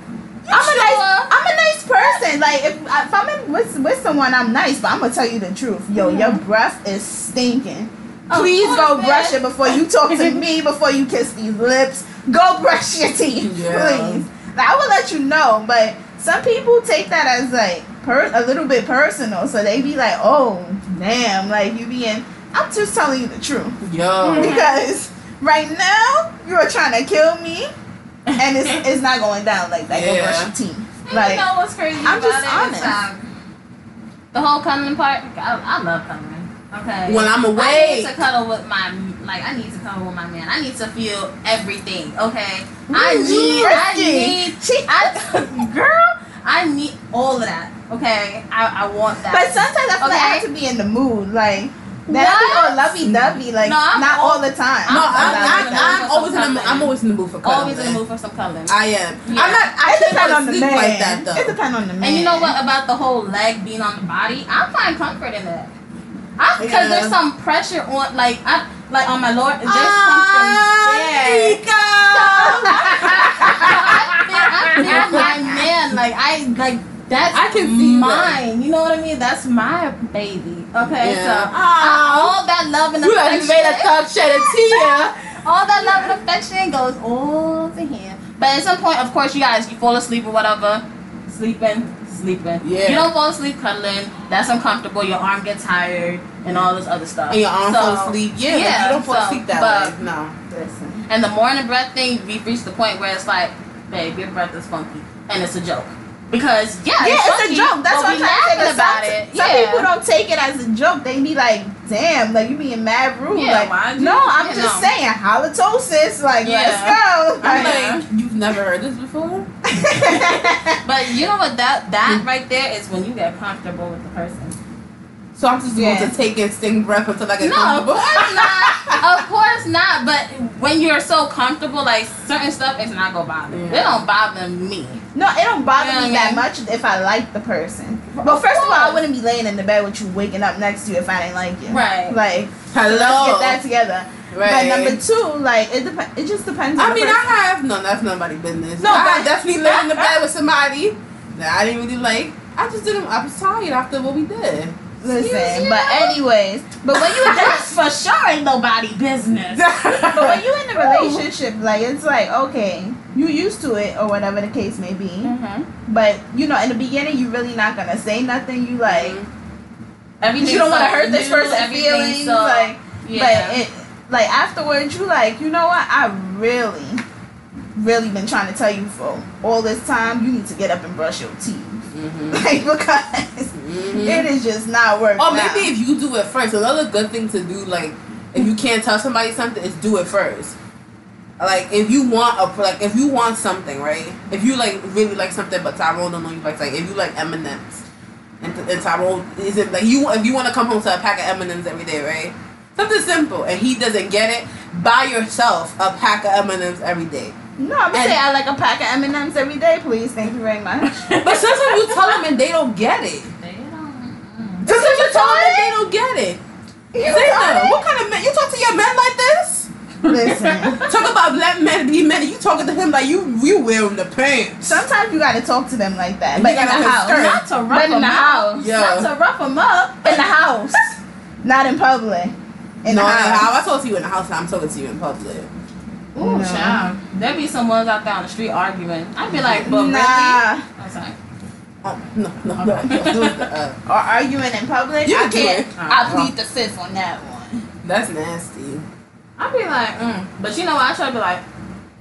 I'm a nice. I'm a nice person. Like if, if I'm in with, with someone, I'm nice. But I'm gonna tell you the truth. Yo, your mm-hmm. breath is stinking. Of Please course, go man. brush it before you talk to me. Before you kiss these lips, go brush your teeth, Yeah. please. I will let you know, but some people take that as like per- a little bit personal. So they be like, "Oh, damn!" Like you being. I'm just telling you the truth Yo. because right now you are trying to kill me, and it's it's not going down like that. Go Yeah. brush your teeth. Like you know what's crazy I'm about just it? honest. Is, um, the whole cuddling part. I, I love cuddling. Okay. When I'm away, I need to cuddle with my like. I need to cuddle with my man. I need to feel everything. Okay. I need. I need. I, girl. I need all of that. Okay. I, I want that. But sometimes I feel like I have to be in the mood. Like that I be What? all lovey dovey. Like No, I'm not all- all the time. no, I'm- I'm, I'm- I'm, I'm, I'm always in the cuddling. I'm always in the mood for cuddling. always in the mood for some cuddling. I am. Yeah. I'm not. I it can't depends on the sleep man. like that though. It depends on the man. And you know what about the whole leg being on the body? I find comfort in that. Because Yeah. there's some pressure on, like, I, like on my lower. There's Ah, something Nika. there. So I feel, I feel my man. Like I like that's I can see that. mine. You know what I mean? That's my baby. Okay, Yeah. so. I- all that love and You done made a thug shed a tear. all that love and affection goes all to him. But at some point, of course, you guys you fall asleep or whatever, sleeping, sleeping. Yeah. You don't fall asleep cuddling. That's uncomfortable. Your arm gets tired and all this other stuff. And your arm So, fall asleep. Yeah, yeah, you don't fall so, asleep that but- way. No. Listen. And the morning breath thing, we've reached the point where it's like, babe, your breath is funky, and it's a joke. Because yeah, Yeah, it's funky, a joke. That's what I'm trying to say. about some, it. some yeah. people don't take it as a joke. They be like, "Damn, like you being mad rude." Yeah, like, no, I'm you just know. saying halitosis. Like, Yeah. let's go. I'm Like, like, you've never heard this before? But you know what? That that mm. right there is when you get comfortable with the person. So I'm just Yeah. going to take in sting breath until I get No, of comfortable. course not. Of course not. But when you're so comfortable, like certain stuff, it's not gonna bother. you. Yeah. It don't bother me. no, it don't bother You know me what I that much if I like the person. Of But first of all, I wouldn't be laying in the bed with you waking up next to you if I didn't like you. Right. Like, Hello. let's get that together. Right. But number two, like, it dep- It just depends. on I the mean, I have no. That's nobody's business. No, No, I but- definitely live in the bed with somebody. that I didn't really like. I just didn't. I was tired after what we did. Listen, but anyways, but when you That's for sure ain't nobody business. but when you in a relationship, like it's like okay, you used to it or whatever the case may be. Mm-hmm. But you know, in the beginning, you really not gonna say nothing. You like, Everything you don't want to hurt this person's feelings. So, like, yeah. but it, like afterwards, you like, you know what? I really, really been trying to tell you for all this time. You need to get up and brush your teeth, Mm-hmm. like because it is just not working. Or out. maybe if you do it first, another good thing to do, like if you can't tell somebody something, is do it first. Like if you want a like if you want something, right? If you like really like something, but Tyrone don't know you like like if you like M and M's, and and Tyrone is it like you if you want to come home to a pack of M and M's every day, right? Something simple, and he doesn't get it. Buy yourself a pack of M and M's every day. No, I'm gonna and- say I like a pack of M and M's every day, please. Thank you very much. But sometimes you tell them and they don't get it. They don't. Sometimes you tell them and they don't get it. You Say got What kind of men? You talk to your men like this? Listen. Talk about let men be men. You talking to him like you you wearing the pants. Sometimes you gotta talk to them like that, You but in the gotta house. Not to rough but in them the up. house, Yeah. Not to rough them up. in the house, not in public. In no, the house. house. I talk to you in the house. I'm talking to you in public. Ooh, No. child. There be some ones out there on the street arguing. I'd be like, but really? Nah, I'm like, Oh, no, no, no. no. uh, or arguing in public. You I can do can't. it. I plead the fifth on that one. that's nasty. I'd be like, mm. but you know what? I should be like,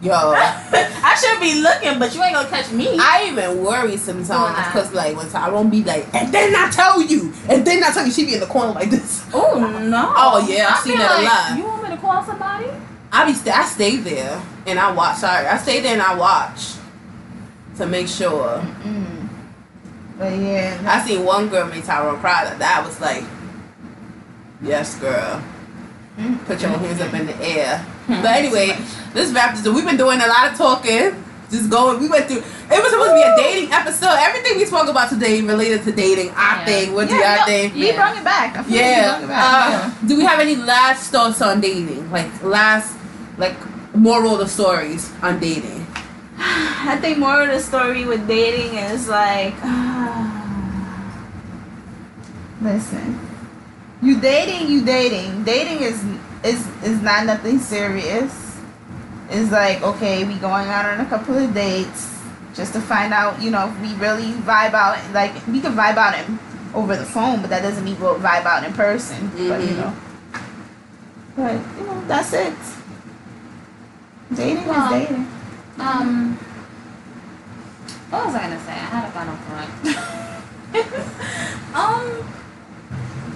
Yo, I should be looking, but you ain't gonna catch me. I even worry sometimes that. because like when Tyrone be like, and then I tell you, and then I tell you, she be in the corner like this. oh no. Oh, yeah, I've I'd seen that a like, lot. You want me to call somebody? I be st- I stay there and I watch. Sorry, I stay there and I watch to make sure. Mm. But yeah, I seen one girl make Tyrone cry. That that was like, yes, girl. Put your hands up in the air. But anyway, let's wrap this. up. We've been doing a lot of talking. Just going. We went through. It was supposed to be a dating episode. Everything we spoke about today related to dating. Our Yeah. thing. What do yeah, our no, thing? we brought it back. I feel like we Yeah. brought it back. Uh, do we have any last thoughts on dating? Like last, like moral of the stories on dating. I think more of the story with dating is like, listen, you dating, you dating. Dating is is is not nothing serious. It's like okay, we going out on a couple of dates just to find out, you know, if we really vibe out. Like we can vibe out in, over the phone, but that doesn't mean we'll vibe out in person. But you Mhm. know, but you know, that's it. Dating Well, is dating. Um, what was I gonna say? I had a final thought. um,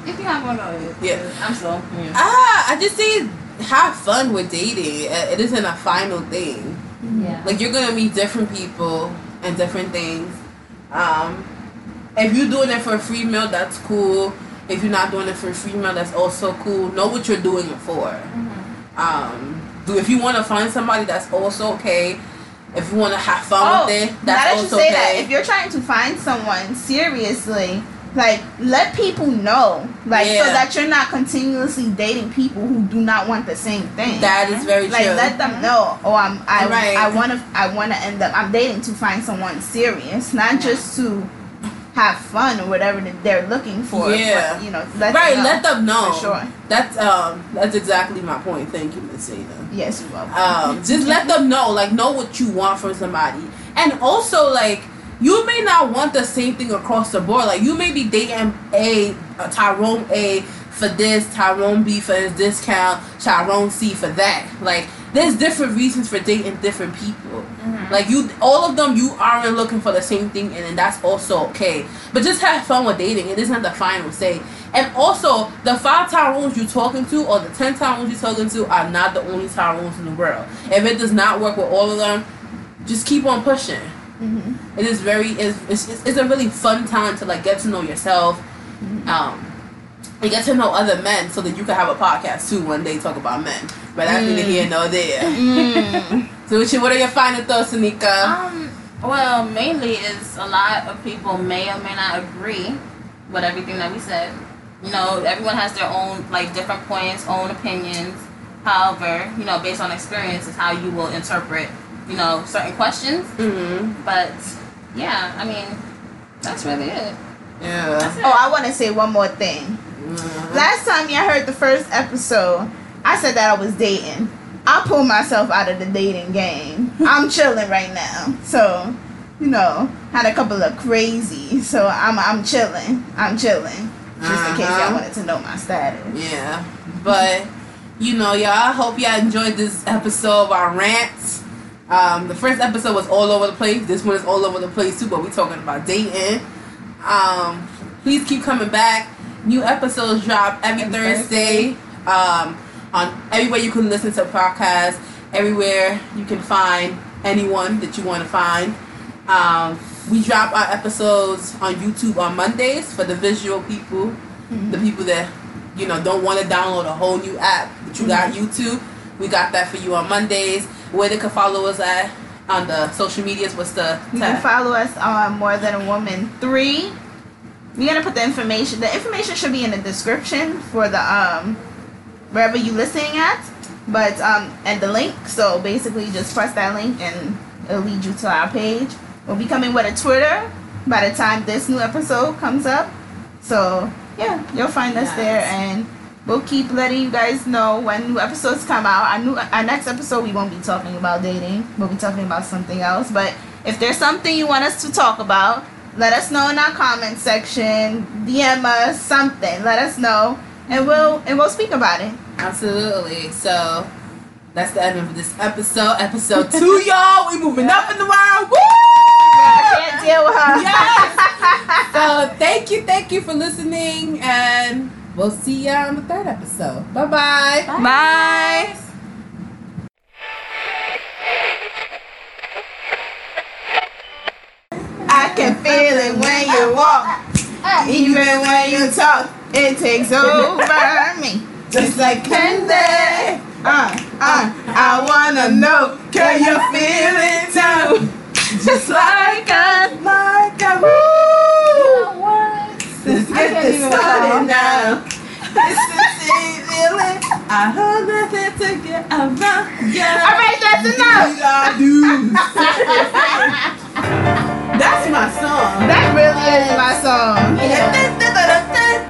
if you have one, go ahead. Yeah. I'm slow. Yeah. Ah, I just say have fun with dating. Uh, It isn't a final thing. yeah. Like you're gonna meet different people and different things. Um, if you're doing it for a free meal, that's cool. If you're not doing it for a free meal, that's also cool. Know what you're doing it for. Mhm. Um, do if you want to find somebody, that's also okay. If you want to have fun Oh, with it, now that's that you also say okay. that, if you're trying to find someone seriously, like let people know, like so that you're not continuously dating people who do not want the same thing. that is very true. like true. let them know. Oh, I'm I Right. I want to I want to end up. I'm dating to find someone serious, not Yeah. just to have fun or whatever they're looking for. Yeah. but, you know, let right, them know. let them know. For sure. That's um, that's exactly my point. Thank you, Miss Ada. Yes, you will. um, just let them know like know what you want from somebody and also like you may not want the same thing across the board like you may be dating a, a tyrone a for this tyrone b for his discount tyrone c for that like there's different reasons for dating different people. Mhm. like you all of them you aren't looking for the same thing and, and that's also okay. But just have fun with dating. It isn't the final say. And also the five Tyrones you're talking to or the ten Tyrones you're talking to are not the only Tyrones in the world. If it does not work with all of them just keep on pushing. Hmm it is very it's, it's, it's a really fun time to like get to know yourself. Um and get to know other men so that you can have a podcast too one day talk about men but that's neither here nor there Mm. so what, you, what are your final thoughts Anika? Um, well, mainly is a lot of people may or may not agree with everything that we said. You know, everyone has their own like different points, own opinions. However, you know, based on experience is how you will interpret, you know, certain questions. mm-hmm. But yeah, I mean, that's really it. Yeah. That's it. Oh, I want to say one more thing. Mhm. Last time y'all heard the first episode, I said that I was dating. I pulled myself out of the dating game. I'm chilling right now. So, you know, had a couple of crazy. So I'm I'm chilling. I'm chilling. Just in case Uh-huh. y'all wanted to know my status. Yeah, but you know, y'all. I hope y'all enjoyed this episode of our rants. Um, the first episode was all over the place. This one is all over the place too. But we talking about dating. Um, please keep coming back. New episodes drop every Every Thursday. Um, on everywhere you can listen to podcasts. Everywhere you can find anyone that you want to find. Um, we drop our episodes on YouTube on Mondays for the visual people, the people that you know don't want to download a whole new app. But you got YouTube. We got that for you on Mondays. Where they can follow us at on the social medias. What's the You can follow us on More Than a Woman 3. We're gonna put the information the information should be in the description for the um wherever you listening at. But um and the link. So basically just press that link and it'll lead you to our page. We'll be coming with a Twitter by the time this new episode comes up. So yeah, you'll find us Yes. there and we'll keep letting you guys know when new episodes come out. Our new our next episode we won't be talking about dating. We'll be talking about something else. But if there's something you want us to talk about, let us know in our comment section. DM us something. Let us know, and we'll and we'll speak about it. Absolutely. So that's the end of this episode. Episode two, y'all. We moving up in the world. Woo! I can't deal with her. Yes. So thank you, thank you for listening, and we'll see y'all on the third episode. Bye bye. Bye. Can feel it when you walk, even when you talk. It takes over me, just like candy. Uh, uh, I wanna know, can you feel it too? Just like us, like a woo. Let's get this started now. This is a feeling. I hold nothing to get around. Yeah. All right, that's enough. That's my song. That really is my song. Yeah.